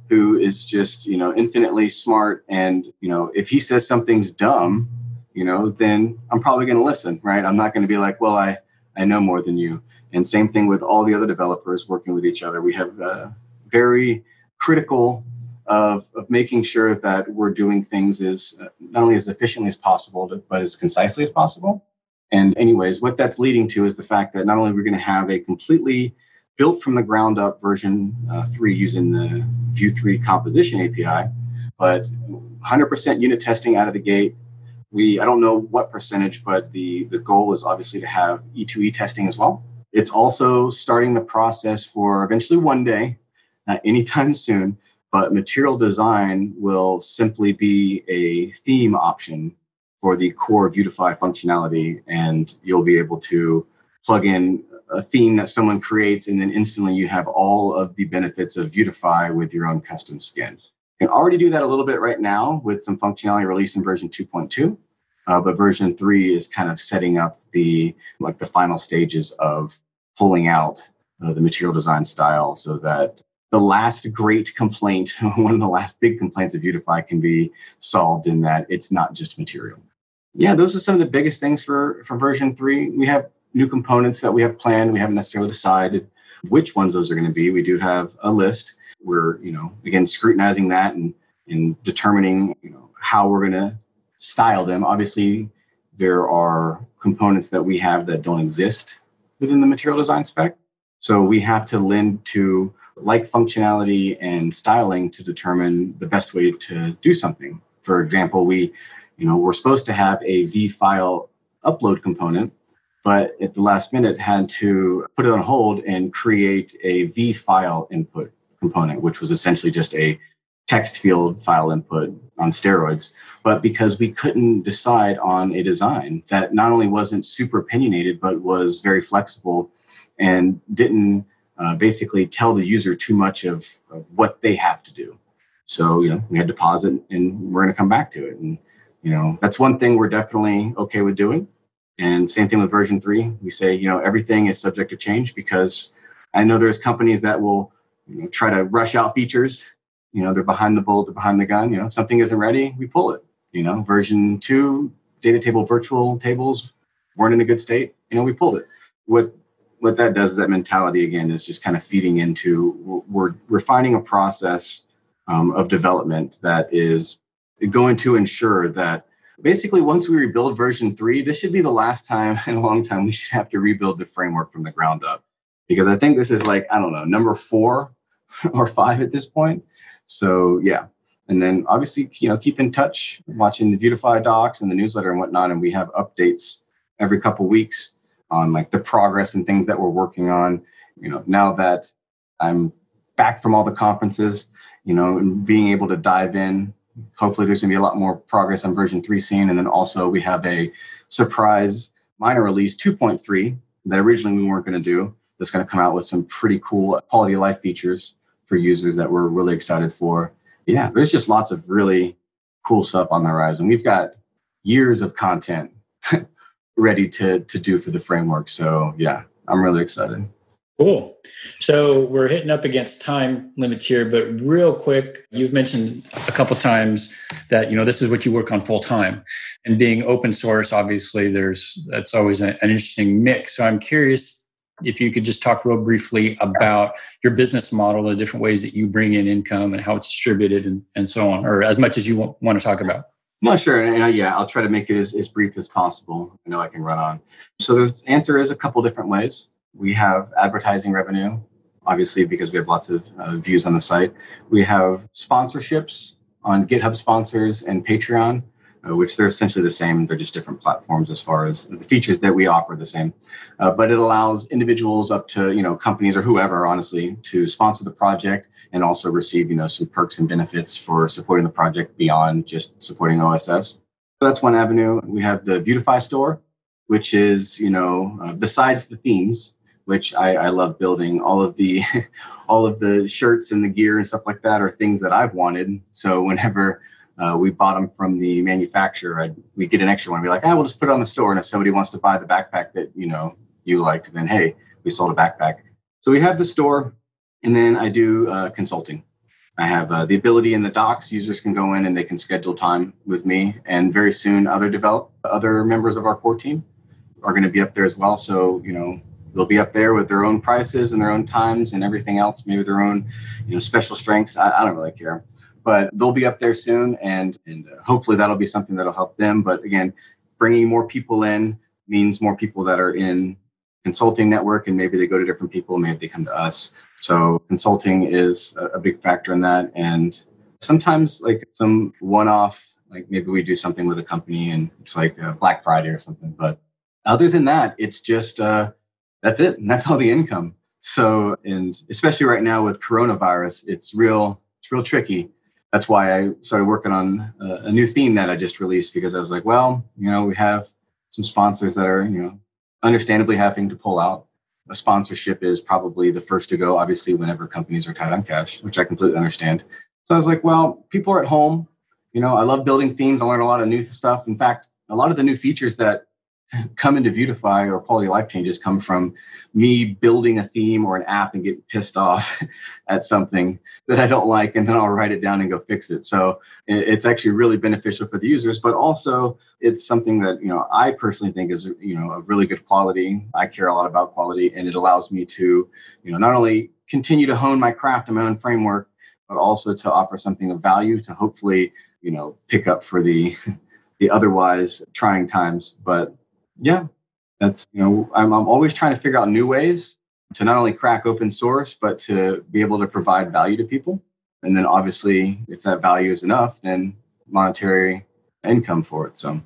who is just you know infinitely smart, and you know, if he says something's dumb, you know, then I'm probably going to listen, right? I'm not going to be like, well, I I know more than you. And same thing with all the other developers working with each other. We have uh, very critical of, of making sure that we're doing things as not only as efficiently as possible, but as concisely as possible. And anyways, what that's leading to is the fact that not only we're going to have a completely built from the ground up version uh, three using the Vue 3 composition API, but 100% unit testing out of the gate. We I don't know what percentage, but the the goal is obviously to have E2E testing as well. It's also starting the process for eventually one day, not anytime [laughs] soon, but material design will simply be a theme option for the core Vuetify functionality. And you'll be able to plug in a theme that someone creates, and then instantly you have all of the benefits of Vuetify with your own custom skin. You can already do that a little bit right now with some functionality released in version 2.2. Uh, but version three is kind of setting up the like the final stages of pulling out uh, the material design style so that the last great complaint, [laughs] one of the last big complaints of Vuetify can be solved in that it's not just material. Yeah, those are some of the biggest things for, for version three. We have new components that we have planned. We haven't necessarily decided which ones those are going to be. We do have a list. We're, you know, again, scrutinizing that and, and determining, you know, how we're going to style them. Obviously, there are components that we have that don't exist within the material design spec. So we have to lend to like functionality and styling to determine the best way to do something. For example, we, you know, we're supposed to have a V file upload component, but at the last minute had to put it on hold and create a V file input component, which was essentially just a text field file input on steroids. But because we couldn't decide on a design that not only wasn't super opinionated, but was very flexible and didn't uh, basically tell the user too much of, of, what they have to do. So, you know, we had to pause it and we're going to come back to it. And, you know, that's one thing we're definitely okay with doing. And same thing with version three. We say, you know, everything is subject to change because I know there's companies that will, you know, try to rush out features. You know, they're behind the bullet, they're behind the gun. You know, if something isn't ready, we pull it. You know, version two, data table virtual tables weren't in a good state. You know, we pulled it. What what that does is that mentality again is just kind of feeding into we're finding a process um, of development that is going to ensure that basically once we rebuild version three, this should be the last time [laughs] in a long time we should have to rebuild the framework from the ground up. Because I think this is like I don't know number four [laughs] or five at this point. So yeah, and then obviously you know keep in touch, watching the Vuetify docs and the newsletter and whatnot, and we have updates every couple weeks on like the progress and things that we're working on. You know, now that I'm back from all the conferences, you know, and being able to dive in, hopefully there's gonna be a lot more progress on version three scene. And then also we have a surprise minor release 2.3 that originally we weren't gonna do. That's gonna come out with some pretty cool quality of life features for users that we're really excited for. Yeah, there's just lots of really cool stuff on the horizon. We've got years of content [laughs] ready to to do for the framework. So yeah, I'm really excited.
Cool. So we're hitting up against time limits here, but real quick, you've mentioned a couple times that you know this is what you work on full time, and being open source, obviously, there's that's always an interesting mix. So I'm curious if you could just talk real briefly about your business model, the different ways that you bring in income, and how it's distributed, and, and so on, or as much as you want, want to talk about.
No, sure. And, uh, yeah, I'll try to make it as, as brief as possible. I know I can run on. So the answer is a couple different ways. We have advertising revenue, obviously, because we have lots of uh, views on the site. We have sponsorships on GitHub sponsors and Patreon, uh, which they're essentially the same. They're just different platforms as far as the features that we offer the same. Uh, but it allows individuals up to you know companies or whoever, honestly, to sponsor the project and also receive you know some perks and benefits for supporting the project beyond just supporting OSS. So that's one avenue. We have the Vuetify store, which is you know uh, besides the themes which I, I love building. All of the [laughs] all of the shirts and the gear and stuff like that are things that I've wanted. So whenever uh, we bought them from the manufacturer, I'd, we get an extra one. And be like, ah, we'll just put it on the store, and if somebody wants to buy the backpack that you know you liked, then hey, we sold a backpack. So we have the store, and then I do uh, consulting. I have uh, the ability in the docs. Users can go in and they can schedule time with me, and very soon other develop other members of our core team are going to be up there as well. So you know they'll be up there with their own prices and their own times and everything else, maybe their own, you know, special strengths. I, I don't really care, but they'll be up there soon, and and uh, hopefully that'll be something that'll help them. But again, bringing more people in means more people that are in consulting network, and maybe they go to different people, maybe they come to us. So consulting is a, big factor in that, and sometimes like some one-off like maybe we do something with a company and it's like Black Friday or something. But other than that, it's just uh, that's it. And that's all the income. So, and especially right now with coronavirus, it's real, it's real tricky. That's why I started working on a, a new theme that I just released because I was like, well, you know, we have some sponsors that are, you know, understandably having to pull out. A sponsorship is probably the first to go, obviously, whenever companies are tight on cash, which I completely understand. So I was like, well, people are at home. You know, I love building themes. I learned a lot of new stuff. In fact, a lot of the new features that come into Vuetify or quality life changes come from me building a theme or an app and getting pissed off [laughs] at something that I don't like, and then I'll write it down and go fix it. So it's actually really beneficial for the users, but also it's something that you know I personally think is you know a really good quality. I care a lot about quality, and it allows me to you know not only continue to hone my craft and my own framework, but also to offer something of value to hopefully you know pick up for the [laughs] the otherwise trying times, but yeah, that's you know I'm I'm always trying to figure out new ways to not only crack open source but to be able to provide value to people. And then obviously, if that value is enough, then monetary income for it. So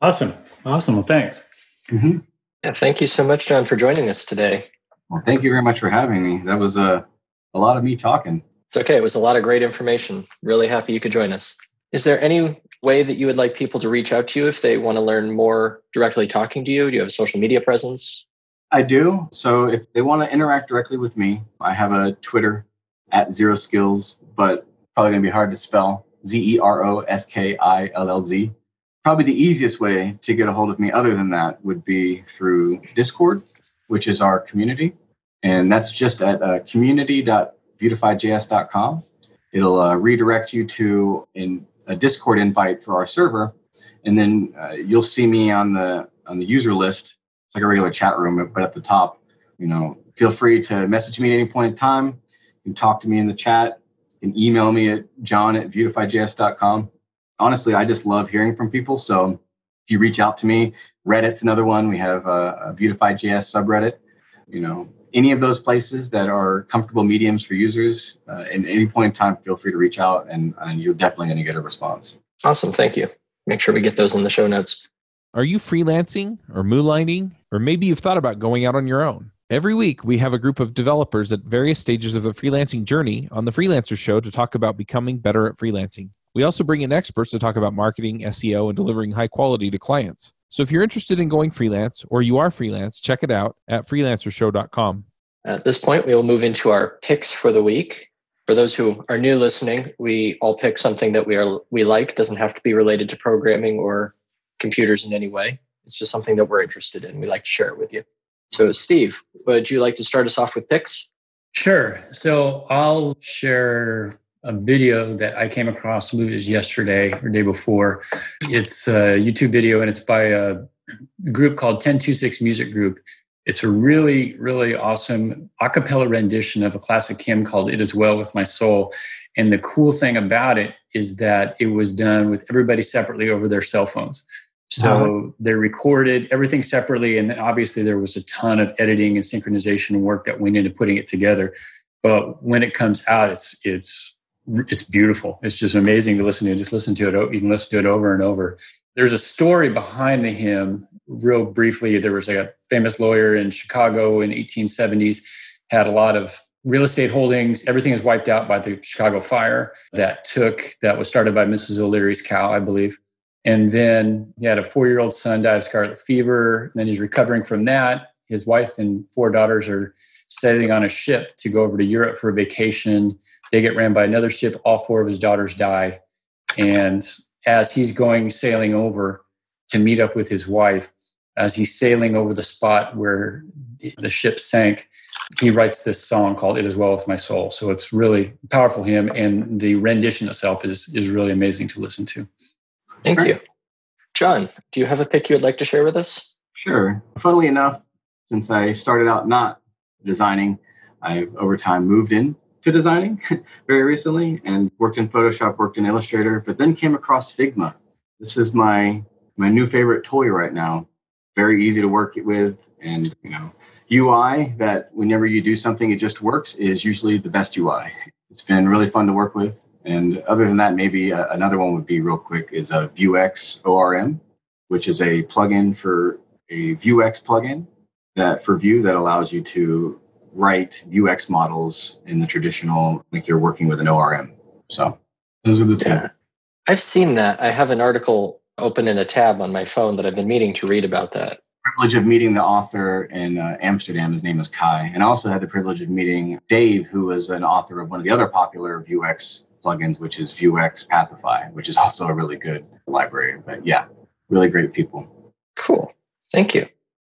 awesome, awesome. Well, thanks.
Mm-hmm. Yeah, thank you so much, John, for joining us today.
Well, thank you very much for having me. That was a a lot of me talking.
It's okay. It was a lot of great information. Really happy you could join us. Is there any way that you would like people to reach out to you if they want to learn more directly talking to you? Do you have a social media presence?
I do. So if they want to interact directly with me, I have a Twitter at zero skills, but probably going to be hard to spell Z E R O S K I L L Z. Probably the easiest way to get a hold of me, other than that, would be through Discord, which is our community. And that's just at uh, community.vuetifyjs.com. It'll uh, redirect you to an a Discord invite for our server, and then uh, you'll see me on the on the user list. It's like a regular chat room, but at the top, you know, feel free to message me at any point in time. You can talk to me in the chat. You can email me at john at vuetifyjs.com. Honestly, I just love hearing from people. So if you reach out to me, Reddit's another one. We have a, a Vuetify.js subreddit. You know, any of those places that are comfortable mediums for users, uh, at any point in time, feel free to reach out and, and you're definitely going to get a response.
Awesome. Thank you. Make sure we get those in the show notes.
Are you freelancing or moonlighting? Or maybe you've thought about going out on your own? Every week, we have a group of developers at various stages of the freelancing journey on the Freelancer Show to talk about becoming better at freelancing. We also bring in experts to talk about marketing, SEO, and delivering high quality to clients. So if you're interested in going freelance or you are freelance, check it out at freelancershow.com.
At this point, we will move into our picks for the week. For those who are new listening, we all pick something that we are we like. Doesn't have to be related to programming or computers in any way. It's just something that we're interested in. We like to share it with you. So, Steve, would you like to start us off with picks?
Sure. So I'll share a video that I came across, it was yesterday or day before. It's a YouTube video and it's by a group called 1026 Music Group. It's a really, really awesome a cappella rendition of a classic hymn called It Is Well With My Soul. And the cool thing about it is that it was done with everybody separately over their cell phones. So uh-huh. they're recorded everything separately. And then obviously there was a ton of editing and synchronization work that went into putting it together. But when it comes out, it's it's it's beautiful. It's just amazing to listen to. Just listen to it. You can listen to it over and over. There's a story behind the hymn. Real briefly, there was a famous lawyer in Chicago in 1870s had a lot of real estate holdings. Everything is wiped out by the Chicago fire that took that was started by Mrs. O'Leary's cow, I believe. And then he had a four-year-old son died of scarlet fever. And then he's recovering from that. His wife and four daughters are sailing on a ship to go over to Europe for a vacation. They get ran by another ship. All four of his daughters die. And as he's going sailing over to meet up with his wife, as he's sailing over the spot where the ship sank, he writes this song called "It Is Well with My Soul." So it's really powerful hymn, and the rendition itself is is really amazing to listen to.
Thank you, John. Do you have a pick you would like to share with us?
Sure. Funnily enough, since I started out not designing, I've over time moved in to designing [laughs] very recently and worked in Photoshop, worked in Illustrator, but then came across Figma. This is my my new favorite toy right now. Very easy to work with, and you know UI that whenever you do something, it just works is usually the best UI. It's been really fun to work with. And other than that, maybe uh, another one would be real quick is a Vuex ORM, which is a plugin for a Vuex plugin that for Vue that allows you to write Vuex models in the traditional, like you're working with an ORM. So those are the two. Yeah.
I've seen that. I have an article open in a tab on my phone that I've been meaning to read about that
privilege of meeting the author in uh, Amsterdam. His name is Kai. And I also had the privilege of meeting Dave, who is an author of one of the other popular Vuex plugins, which is Vuex Pathify, which is also a really good library. But yeah, really great people.
Cool. Thank you.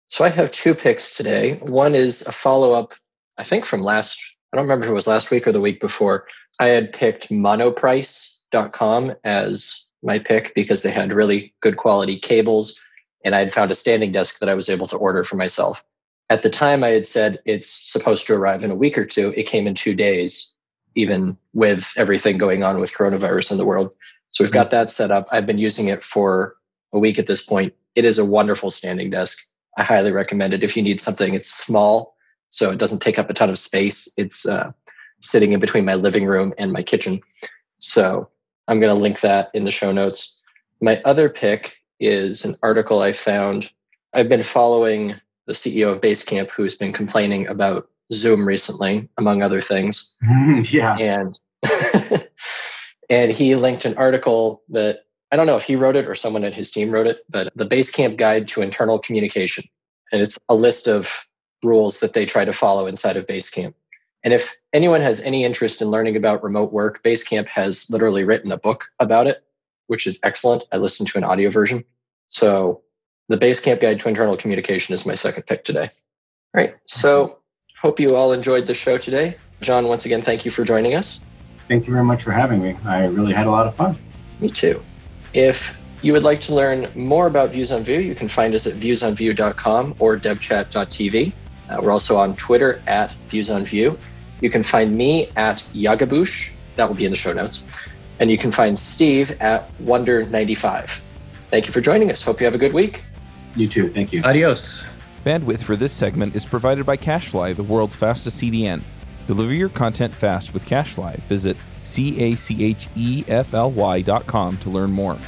So I have two picks today. One is a follow up, I think from last, I don't remember if it was last week or the week before. I had picked monoprice.com as my pick because they had really good quality cables and I had found a standing desk that I was able to order for myself. At the time, I had said it's supposed to arrive in a week or two. It came in two days, even with everything going on with coronavirus in the world. So we've got that set up. I've been using it for a week at this point. It is a wonderful standing desk. I highly recommend it if you need something. It's small, so it doesn't take up a ton of space. It's uh, sitting in between my living room and my kitchen. So I'm going to link that in the show notes. My other pick is an article I found. I've been following the CEO of Basecamp who's been complaining about Zoom recently, among other things. [laughs]
yeah.
And [laughs] and he linked an article that I don't know if he wrote it or someone at his team wrote it, but the Basecamp Guide to Internal Communication. And it's a list of rules that they try to follow inside of Basecamp. And if anyone has any interest in learning about remote work, Basecamp has literally written a book about it which is excellent. I listened to an audio version. So the Basecamp Guide to Internal Communication is my second pick today. All right. So hope you all enjoyed the show today. John, once again, thank you for joining us.
Thank you very much for having me. I really had a lot of fun.
Me too. If you would like to learn more about Views on Vue, you can find us at viewsonvue.com or devchat.tv. Uh, we're also on Twitter at Views on Vue. You can find me at Yagabush. That will be in the show notes. And you can find Steve at Wonder95. Thank you for joining us. Hope you have a good week.
You too. Thank you.
Adios.
Bandwidth for this segment is provided by CacheFly, the world's fastest CDN. Deliver your content fast with CacheFly. Visit C A C H E F L Y dot com to learn more.